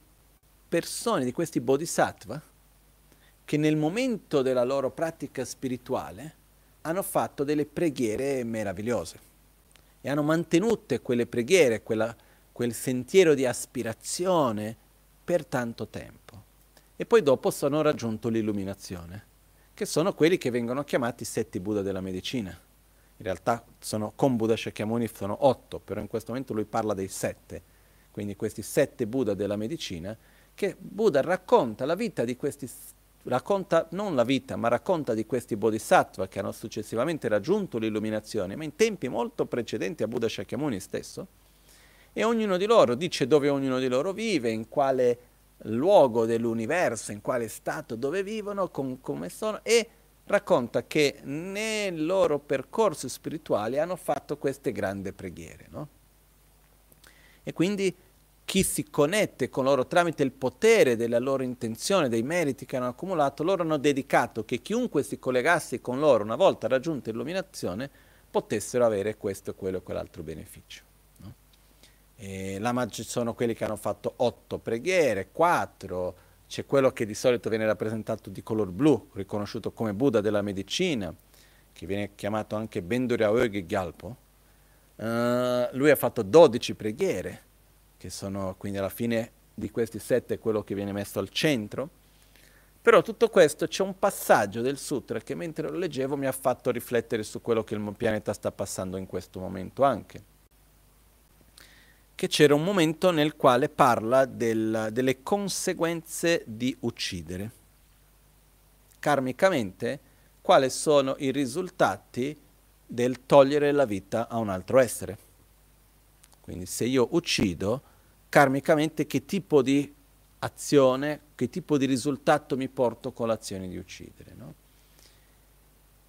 persone, di questi bodhisattva, che nel momento della loro pratica spirituale hanno fatto delle preghiere meravigliose e hanno mantenuto quelle preghiere, quella, quel sentiero di aspirazione per tanto tempo. E poi dopo sono raggiunto l'illuminazione, che sono quelli che vengono chiamati sette Buddha della medicina. In realtà sono, con Buddha Shakyamuni sono otto, però in questo momento lui parla dei sette. Quindi questi sette Buddha della medicina, che Buddha racconta la vita di questi racconta non la vita, ma racconta di questi bodhisattva che hanno successivamente raggiunto l'illuminazione, ma in tempi molto precedenti a Buddha Shakyamuni stesso, e ognuno di loro dice dove ognuno di loro vive, in quale luogo dell'universo, in quale stato dove vivono, com- come sono, e racconta che nel loro percorso spirituale hanno fatto queste grandi preghiere. No? E quindi chi si connette con loro tramite il potere della loro intenzione, dei meriti che hanno accumulato, loro hanno dedicato che chiunque si collegasse con loro una volta raggiunta l'illuminazione potessero avere questo, quello e quell'altro beneficio. No? maggior sono quelli che hanno fatto otto preghiere, quattro, c'è quello che di solito viene rappresentato di color blu, riconosciuto come Buddha della medicina, che viene chiamato anche Bendurya Oegi Gyalpo. Uh, lui ha fatto dodici preghiere, che sono quindi alla fine di questi sette quello che viene messo al centro. Però tutto questo c'è un passaggio del sutra che mentre lo leggevo mi ha fatto riflettere su quello che il pianeta sta passando in questo momento anche. Che c'era un momento nel quale parla del, delle conseguenze di uccidere. Karmicamente, quali sono i risultati del togliere la vita a un altro essere. Quindi se io uccido, karmicamente che tipo di azione, che tipo di risultato mi porto con l'azione di uccidere. No?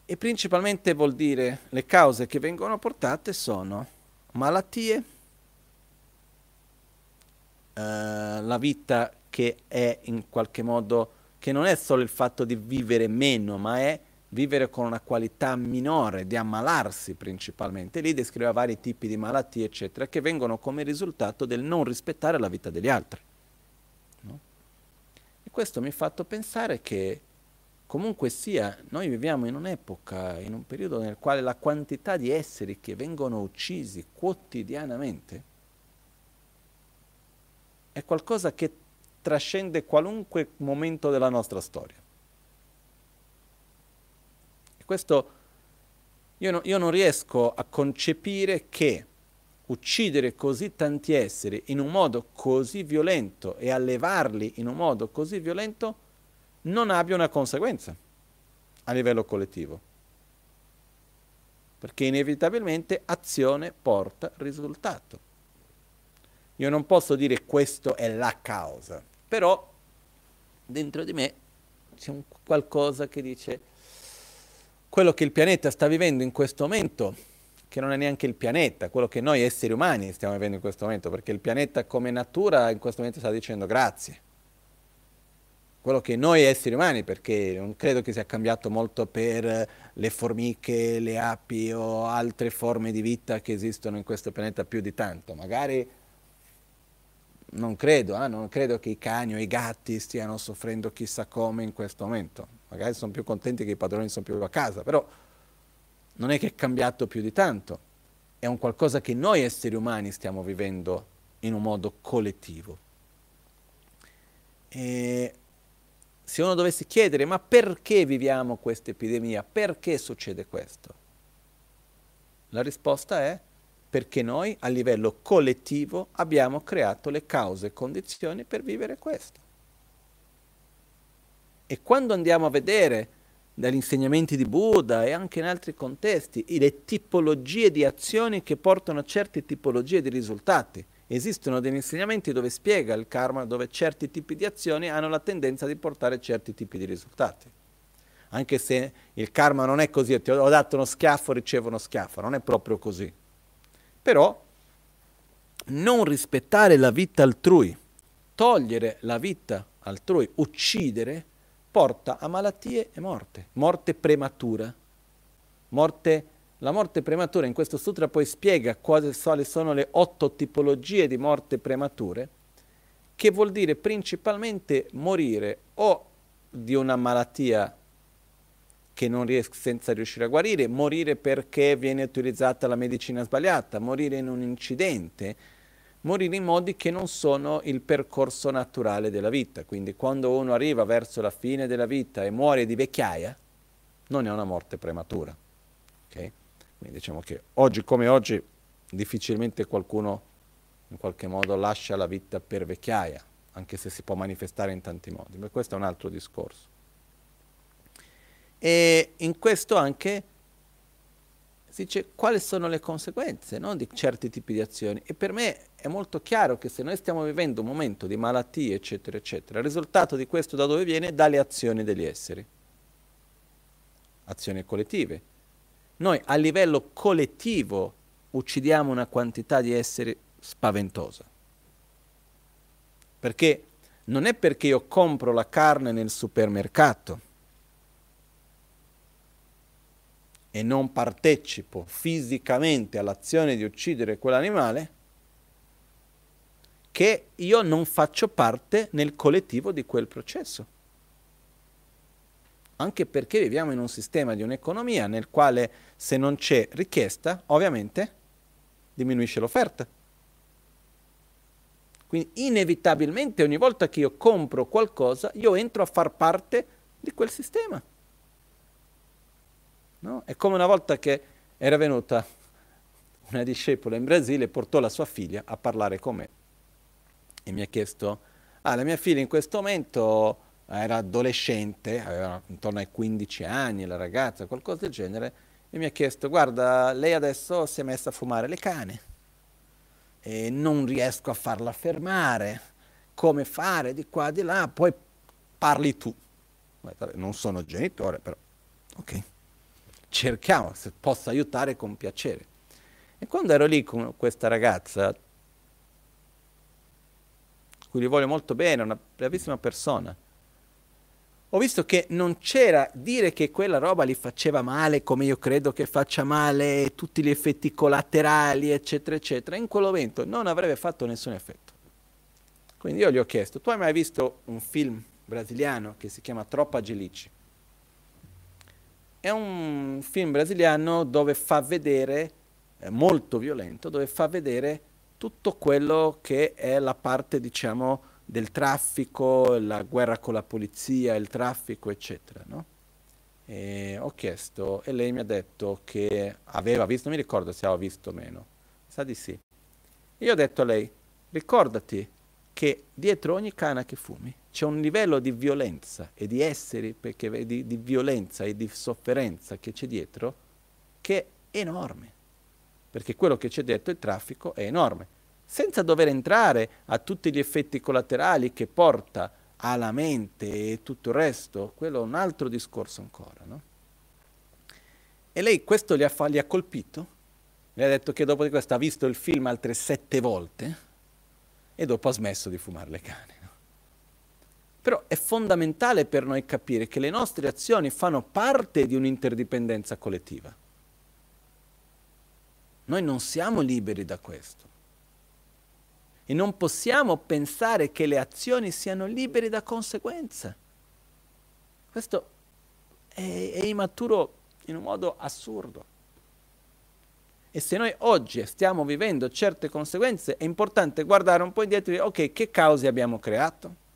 E principalmente vuol dire le cause che vengono portate sono malattie, eh, la vita che è in qualche modo, che non è solo il fatto di vivere meno, ma è vivere con una qualità minore, di ammalarsi principalmente. Lì descriveva vari tipi di malattie, eccetera, che vengono come risultato del non rispettare la vita degli altri. No? E questo mi ha fatto pensare che comunque sia, noi viviamo in un'epoca, in un periodo nel quale la quantità di esseri che vengono uccisi quotidianamente è qualcosa che trascende qualunque momento della nostra storia. Questo io, no, io non riesco a concepire che uccidere così tanti esseri in un modo così violento e allevarli in un modo così violento non abbia una conseguenza a livello collettivo. Perché inevitabilmente azione porta risultato. Io non posso dire questo è la causa, però dentro di me c'è qualcosa che dice quello che il pianeta sta vivendo in questo momento, che non è neanche il pianeta, quello che noi esseri umani stiamo vivendo in questo momento, perché il pianeta come natura in questo momento sta dicendo grazie. Quello che noi esseri umani, perché non credo che sia cambiato molto per le formiche, le api o altre forme di vita che esistono in questo pianeta più di tanto, magari non credo, eh? non credo che i cani o i gatti stiano soffrendo chissà come in questo momento magari sono più contenti che i padroni sono più a casa, però non è che è cambiato più di tanto, è un qualcosa che noi esseri umani stiamo vivendo in un modo collettivo. E se uno dovesse chiedere ma perché viviamo questa epidemia, perché succede questo? La risposta è perché noi a livello collettivo abbiamo creato le cause e condizioni per vivere questo. E quando andiamo a vedere dagli insegnamenti di Buddha e anche in altri contesti le tipologie di azioni che portano a certe tipologie di risultati, esistono degli insegnamenti dove spiega il karma, dove certi tipi di azioni hanno la tendenza di portare certi tipi di risultati. Anche se il karma non è così, ti ho dato uno schiaffo, ricevo uno schiaffo, non è proprio così. Però non rispettare la vita altrui, togliere la vita altrui, uccidere, porta a malattie e morte, morte prematura. Morte, la morte prematura in questo sutra poi spiega quali sono le otto tipologie di morte premature, che vuol dire principalmente morire o di una malattia ries- senza riuscire a guarire, morire perché viene utilizzata la medicina sbagliata, morire in un incidente, morire in modi che non sono il percorso naturale della vita. Quindi quando uno arriva verso la fine della vita e muore di vecchiaia, non è una morte prematura. Okay? Quindi diciamo che oggi come oggi difficilmente qualcuno in qualche modo lascia la vita per vecchiaia, anche se si può manifestare in tanti modi, ma questo è un altro discorso. E in questo anche si dice quali sono le conseguenze no, di certi tipi di azioni. E per me è molto chiaro che se noi stiamo vivendo un momento di malattie, eccetera, eccetera, il risultato di questo da dove viene? Dalle azioni degli esseri. Azioni collettive. Noi a livello collettivo uccidiamo una quantità di esseri spaventosa. Perché non è perché io compro la carne nel supermercato e non partecipo fisicamente all'azione di uccidere quell'animale che io non faccio parte nel collettivo di quel processo. Anche perché viviamo in un sistema di un'economia nel quale se non c'è richiesta, ovviamente diminuisce l'offerta. Quindi inevitabilmente ogni volta che io compro qualcosa, io entro a far parte di quel sistema. No? È come una volta che era venuta una discepola in Brasile e portò la sua figlia a parlare con me e mi ha chiesto, ah la mia figlia in questo momento era adolescente, aveva intorno ai 15 anni, la ragazza, qualcosa del genere, e mi ha chiesto, guarda, lei adesso si è messa a fumare le cane e non riesco a farla fermare, come fare di qua, di là, poi parli tu. Non sono genitore, però, ok, cerchiamo se posso aiutare con piacere. E quando ero lì con questa ragazza, cui gli voglio molto bene, una bravissima persona, ho visto che non c'era dire che quella roba li faceva male come io credo che faccia male, tutti gli effetti collaterali, eccetera, eccetera. In quel momento non avrebbe fatto nessun effetto. Quindi io gli ho chiesto, tu hai mai visto un film brasiliano che si chiama Troppa Gelici? È un film brasiliano dove fa vedere, è molto violento, dove fa vedere tutto quello che è la parte, diciamo, del traffico, la guerra con la polizia, il traffico, eccetera. No? Ho chiesto e lei mi ha detto che aveva visto, non mi ricordo se aveva visto o meno, sa di sì. Io ho detto a lei, ricordati che dietro ogni cana che fumi c'è un livello di violenza e di esseri, perché, di, di violenza e di sofferenza che c'è dietro, che è enorme. Perché quello che c'è dietro, il traffico, è enorme senza dover entrare a tutti gli effetti collaterali che porta alla mente e tutto il resto, quello è un altro discorso ancora. No? E lei questo gli ha, gli ha colpito, le ha detto che dopo di questo ha visto il film altre sette volte e dopo ha smesso di fumare le cane. Però è fondamentale per noi capire che le nostre azioni fanno parte di un'interdipendenza collettiva. Noi non siamo liberi da questo. E non possiamo pensare che le azioni siano libere da conseguenze. Questo è, è immaturo in un modo assurdo. E se noi oggi stiamo vivendo certe conseguenze, è importante guardare un po' indietro e dire, ok, che cause abbiamo creato?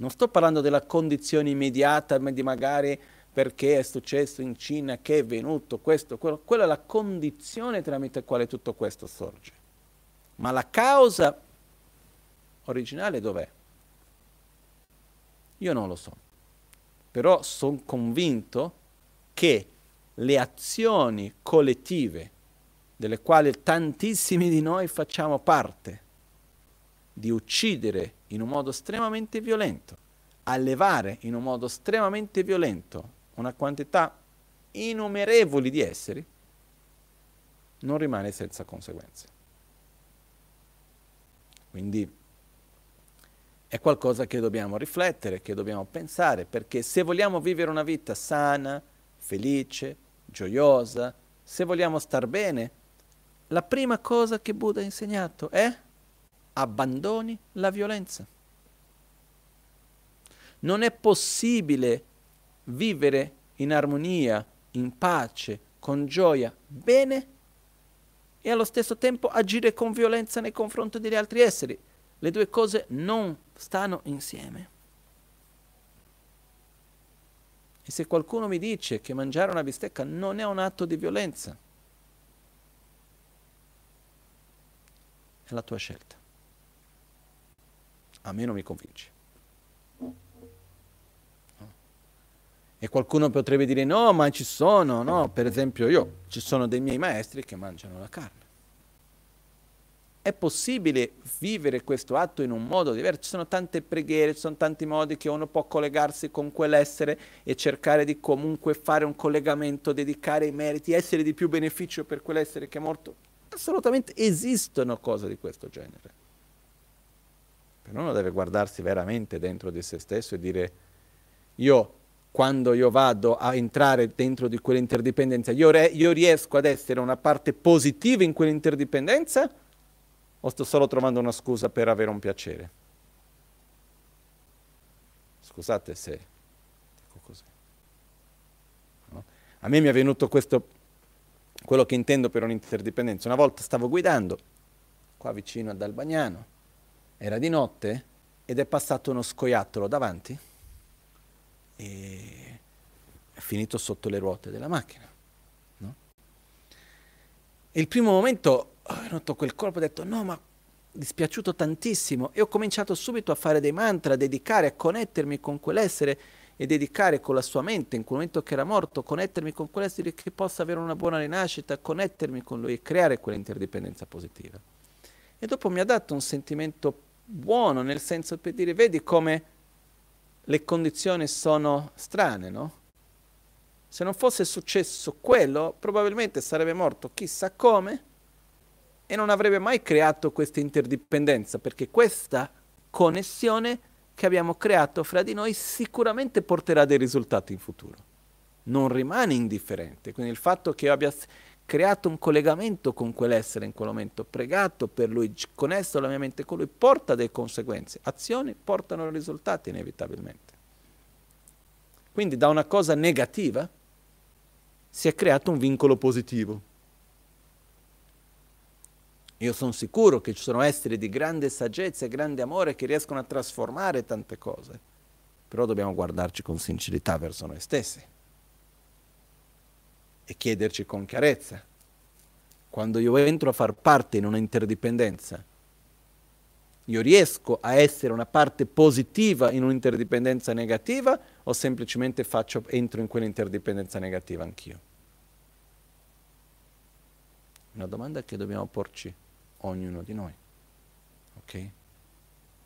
Non sto parlando della condizione immediata di magari perché è successo in Cina, che è venuto questo, quello. Quella è la condizione tramite la quale tutto questo sorge. Ma la causa originale dov'è? Io non lo so. Però sono convinto che le azioni collettive delle quali tantissimi di noi facciamo parte, di uccidere in un modo estremamente violento, allevare in un modo estremamente violento una quantità innumerevoli di esseri, non rimane senza conseguenze. Quindi è qualcosa che dobbiamo riflettere, che dobbiamo pensare, perché se vogliamo vivere una vita sana, felice, gioiosa, se vogliamo star bene, la prima cosa che Buddha ha insegnato è abbandoni la violenza. Non è possibile vivere in armonia, in pace, con gioia, bene, e allo stesso tempo agire con violenza nei confronti degli altri esseri. Le due cose non stanno insieme. E se qualcuno mi dice che mangiare una bistecca non è un atto di violenza, è la tua scelta. A me non mi convince. E qualcuno potrebbe dire no, ma ci sono, no? Per esempio io, ci sono dei miei maestri che mangiano la carne. È possibile vivere questo atto in un modo diverso? Ci sono tante preghiere, ci sono tanti modi che uno può collegarsi con quell'essere e cercare di comunque fare un collegamento, dedicare i meriti, essere di più beneficio per quell'essere che è morto. Assolutamente esistono cose di questo genere. Però uno deve guardarsi veramente dentro di se stesso e dire io quando io vado a entrare dentro di quell'interdipendenza, io, re, io riesco ad essere una parte positiva in quell'interdipendenza o sto solo trovando una scusa per avere un piacere? Scusate se dico così. No? A me mi è venuto questo, quello che intendo per un'interdipendenza. Una volta stavo guidando qua vicino ad Albagnano, era di notte ed è passato uno scoiattolo davanti e è finito sotto le ruote della macchina. No? E il primo momento ho notato quel colpo e ho detto no ma dispiaciuto tantissimo e ho cominciato subito a fare dei mantra, a dedicare, a connettermi con quell'essere e dedicare con la sua mente in quel momento che era morto, connettermi con quell'essere che possa avere una buona rinascita, connettermi con lui e creare quell'interdipendenza positiva. E dopo mi ha dato un sentimento buono, nel senso per dire, vedi come le condizioni sono strane, no? Se non fosse successo quello, probabilmente sarebbe morto chissà come e non avrebbe mai creato questa interdipendenza, perché questa connessione che abbiamo creato fra di noi sicuramente porterà dei risultati in futuro. Non rimane indifferente. Quindi il fatto che io abbia creato un collegamento con quell'essere in quel momento, pregato per lui, connesso la mia mente con lui, porta delle conseguenze. Azioni portano risultati inevitabilmente. Quindi da una cosa negativa si è creato un vincolo positivo. Io sono sicuro che ci sono esseri di grande saggezza e grande amore che riescono a trasformare tante cose, però dobbiamo guardarci con sincerità verso noi stessi e chiederci con chiarezza. Quando io entro a far parte in una interdipendenza, io riesco a essere una parte positiva in un'interdipendenza negativa o semplicemente faccio, entro in quell'interdipendenza negativa anch'io? Una domanda che dobbiamo porci ognuno di noi. Ok?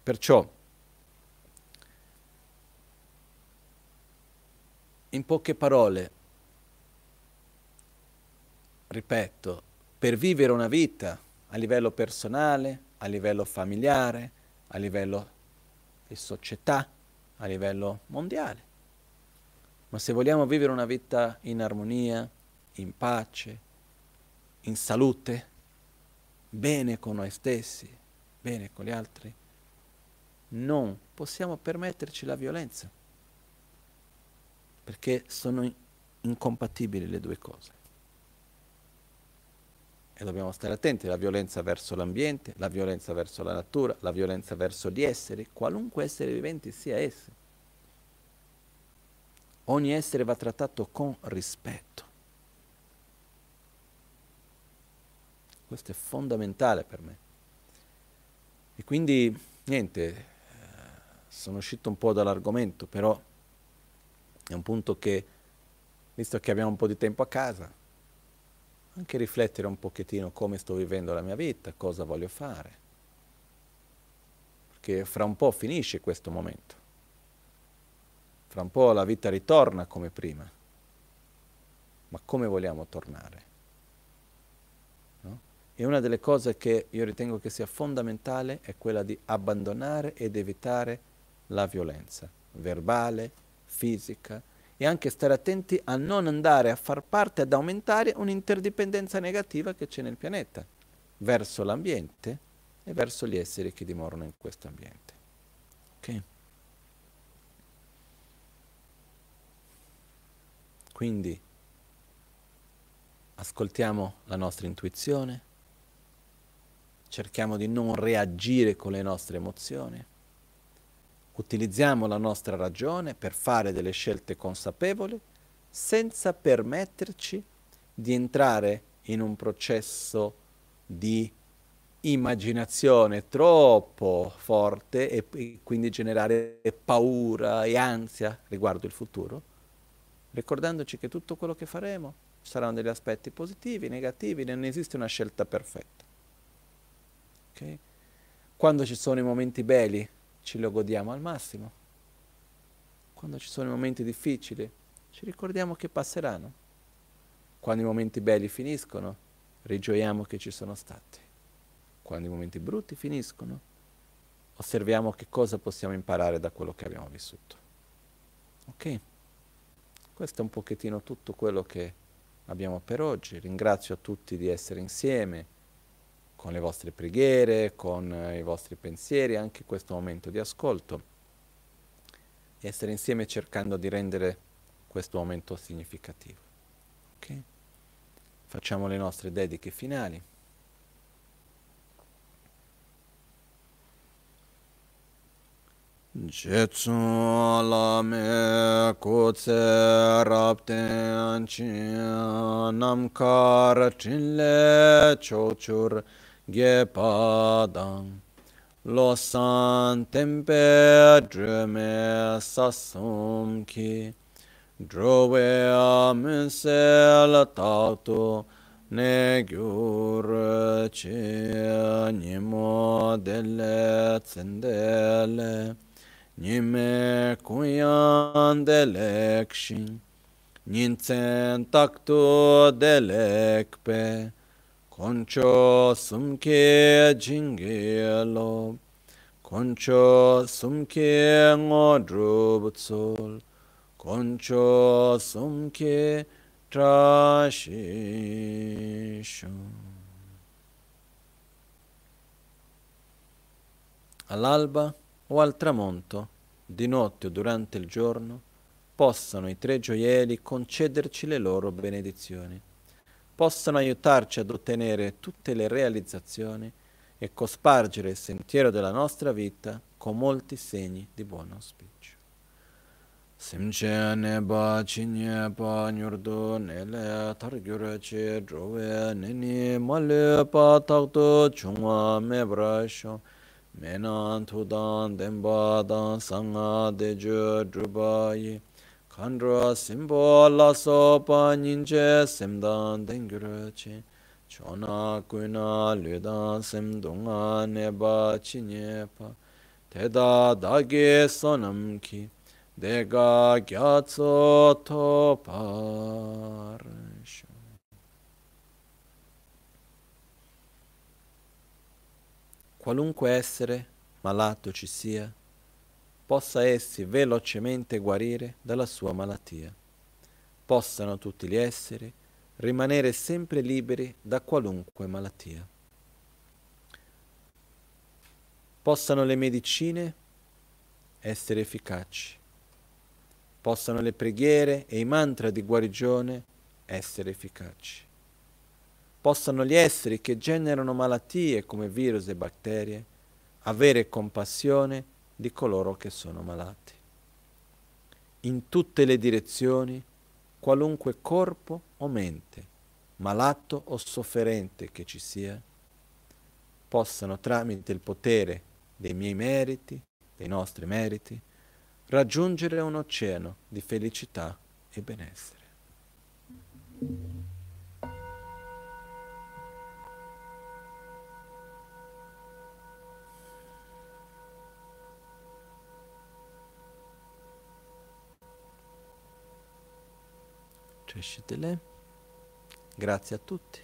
Perciò, in poche parole, ripeto, per vivere una vita a livello personale, a livello familiare, a livello di società, a livello mondiale. Ma se vogliamo vivere una vita in armonia, in pace, in salute, bene con noi stessi, bene con gli altri, non possiamo permetterci la violenza, perché sono incompatibili le due cose. E dobbiamo stare attenti alla violenza verso l'ambiente, la violenza verso la natura, la violenza verso gli esseri, qualunque essere vivente sia esso. Ogni essere va trattato con rispetto. Questo è fondamentale per me. E quindi, niente, eh, sono uscito un po' dall'argomento, però è un punto che, visto che abbiamo un po' di tempo a casa, anche riflettere un pochettino come sto vivendo la mia vita, cosa voglio fare. Perché fra un po' finisce questo momento. Fra un po' la vita ritorna come prima. Ma come vogliamo tornare? No? E una delle cose che io ritengo che sia fondamentale è quella di abbandonare ed evitare la violenza verbale, fisica, e anche stare attenti a non andare a far parte, ad aumentare un'interdipendenza negativa che c'è nel pianeta verso l'ambiente e verso gli esseri che dimorano in questo ambiente. Ok? Quindi ascoltiamo la nostra intuizione, cerchiamo di non reagire con le nostre emozioni, utilizziamo la nostra ragione per fare delle scelte consapevoli senza permetterci di entrare in un processo di immaginazione troppo forte e, quindi generare paura e ansia riguardo il futuro, ricordandoci che tutto quello che faremo saranno degli aspetti positivi, negativi, non esiste una scelta perfetta. Okay? Quando ci sono i momenti belli ce lo godiamo al massimo, quando ci sono i momenti difficili ci ricordiamo che passeranno, quando i momenti belli finiscono rigioiamo che ci sono stati, quando i momenti brutti finiscono osserviamo che cosa possiamo imparare da quello che abbiamo vissuto. Ok? Questo è un pochettino tutto quello che abbiamo per oggi. Ringrazio a tutti di essere insieme con le vostre preghiere, con eh, i vostri pensieri, anche questo momento di ascolto. Essere insieme cercando di rendere questo momento significativo. Okay? Facciamo le nostre dediche finali. Jetsu lame kutse rapten chin namkar chinle chochur ge padang lo san tempe drume sasum ki drove amen sel tautu ne gyur che nimo delle tsendele Nime kuyan delekshin, nintzen taktu delekpe, koncho sumke jingelo, koncho sumke ngodrubutsol, koncho sumke trashishu. All'alba, o al tramonto, di notte o durante il giorno, possano i tre gioielli concederci le loro benedizioni, possano aiutarci ad ottenere tutte le realizzazioni e cospargere il sentiero della nostra vita con molti segni di buon auspicio. Simche ne ba cinye pa nyurdo ne le tar gyure che drove ne ni male pa takto chungwa me brasho Menan tudan denpa sanga dejo drubayi Kandra simbo la sopa ninche semdan dengyura chi. Chona kuina ludan semdunga neba chi nyepa Teda dagi sonam Dega gyatso topar qualunque essere malato ci sia, possa essi velocemente guarire dalla sua malattia. Possano tutti gli esseri rimanere sempre liberi da qualunque malattia. Possano le medicine essere efficaci. Possano le preghiere e i mantra di guarigione essere efficaci possano gli esseri che generano malattie come virus e batterie avere compassione di coloro che sono malati. In tutte le direzioni, qualunque corpo o mente, malato o sofferente che ci sia, possano tramite il potere dei miei meriti, dei nostri meriti, raggiungere un oceano di felicità e benessere. Crescitele. Grazie a tutti.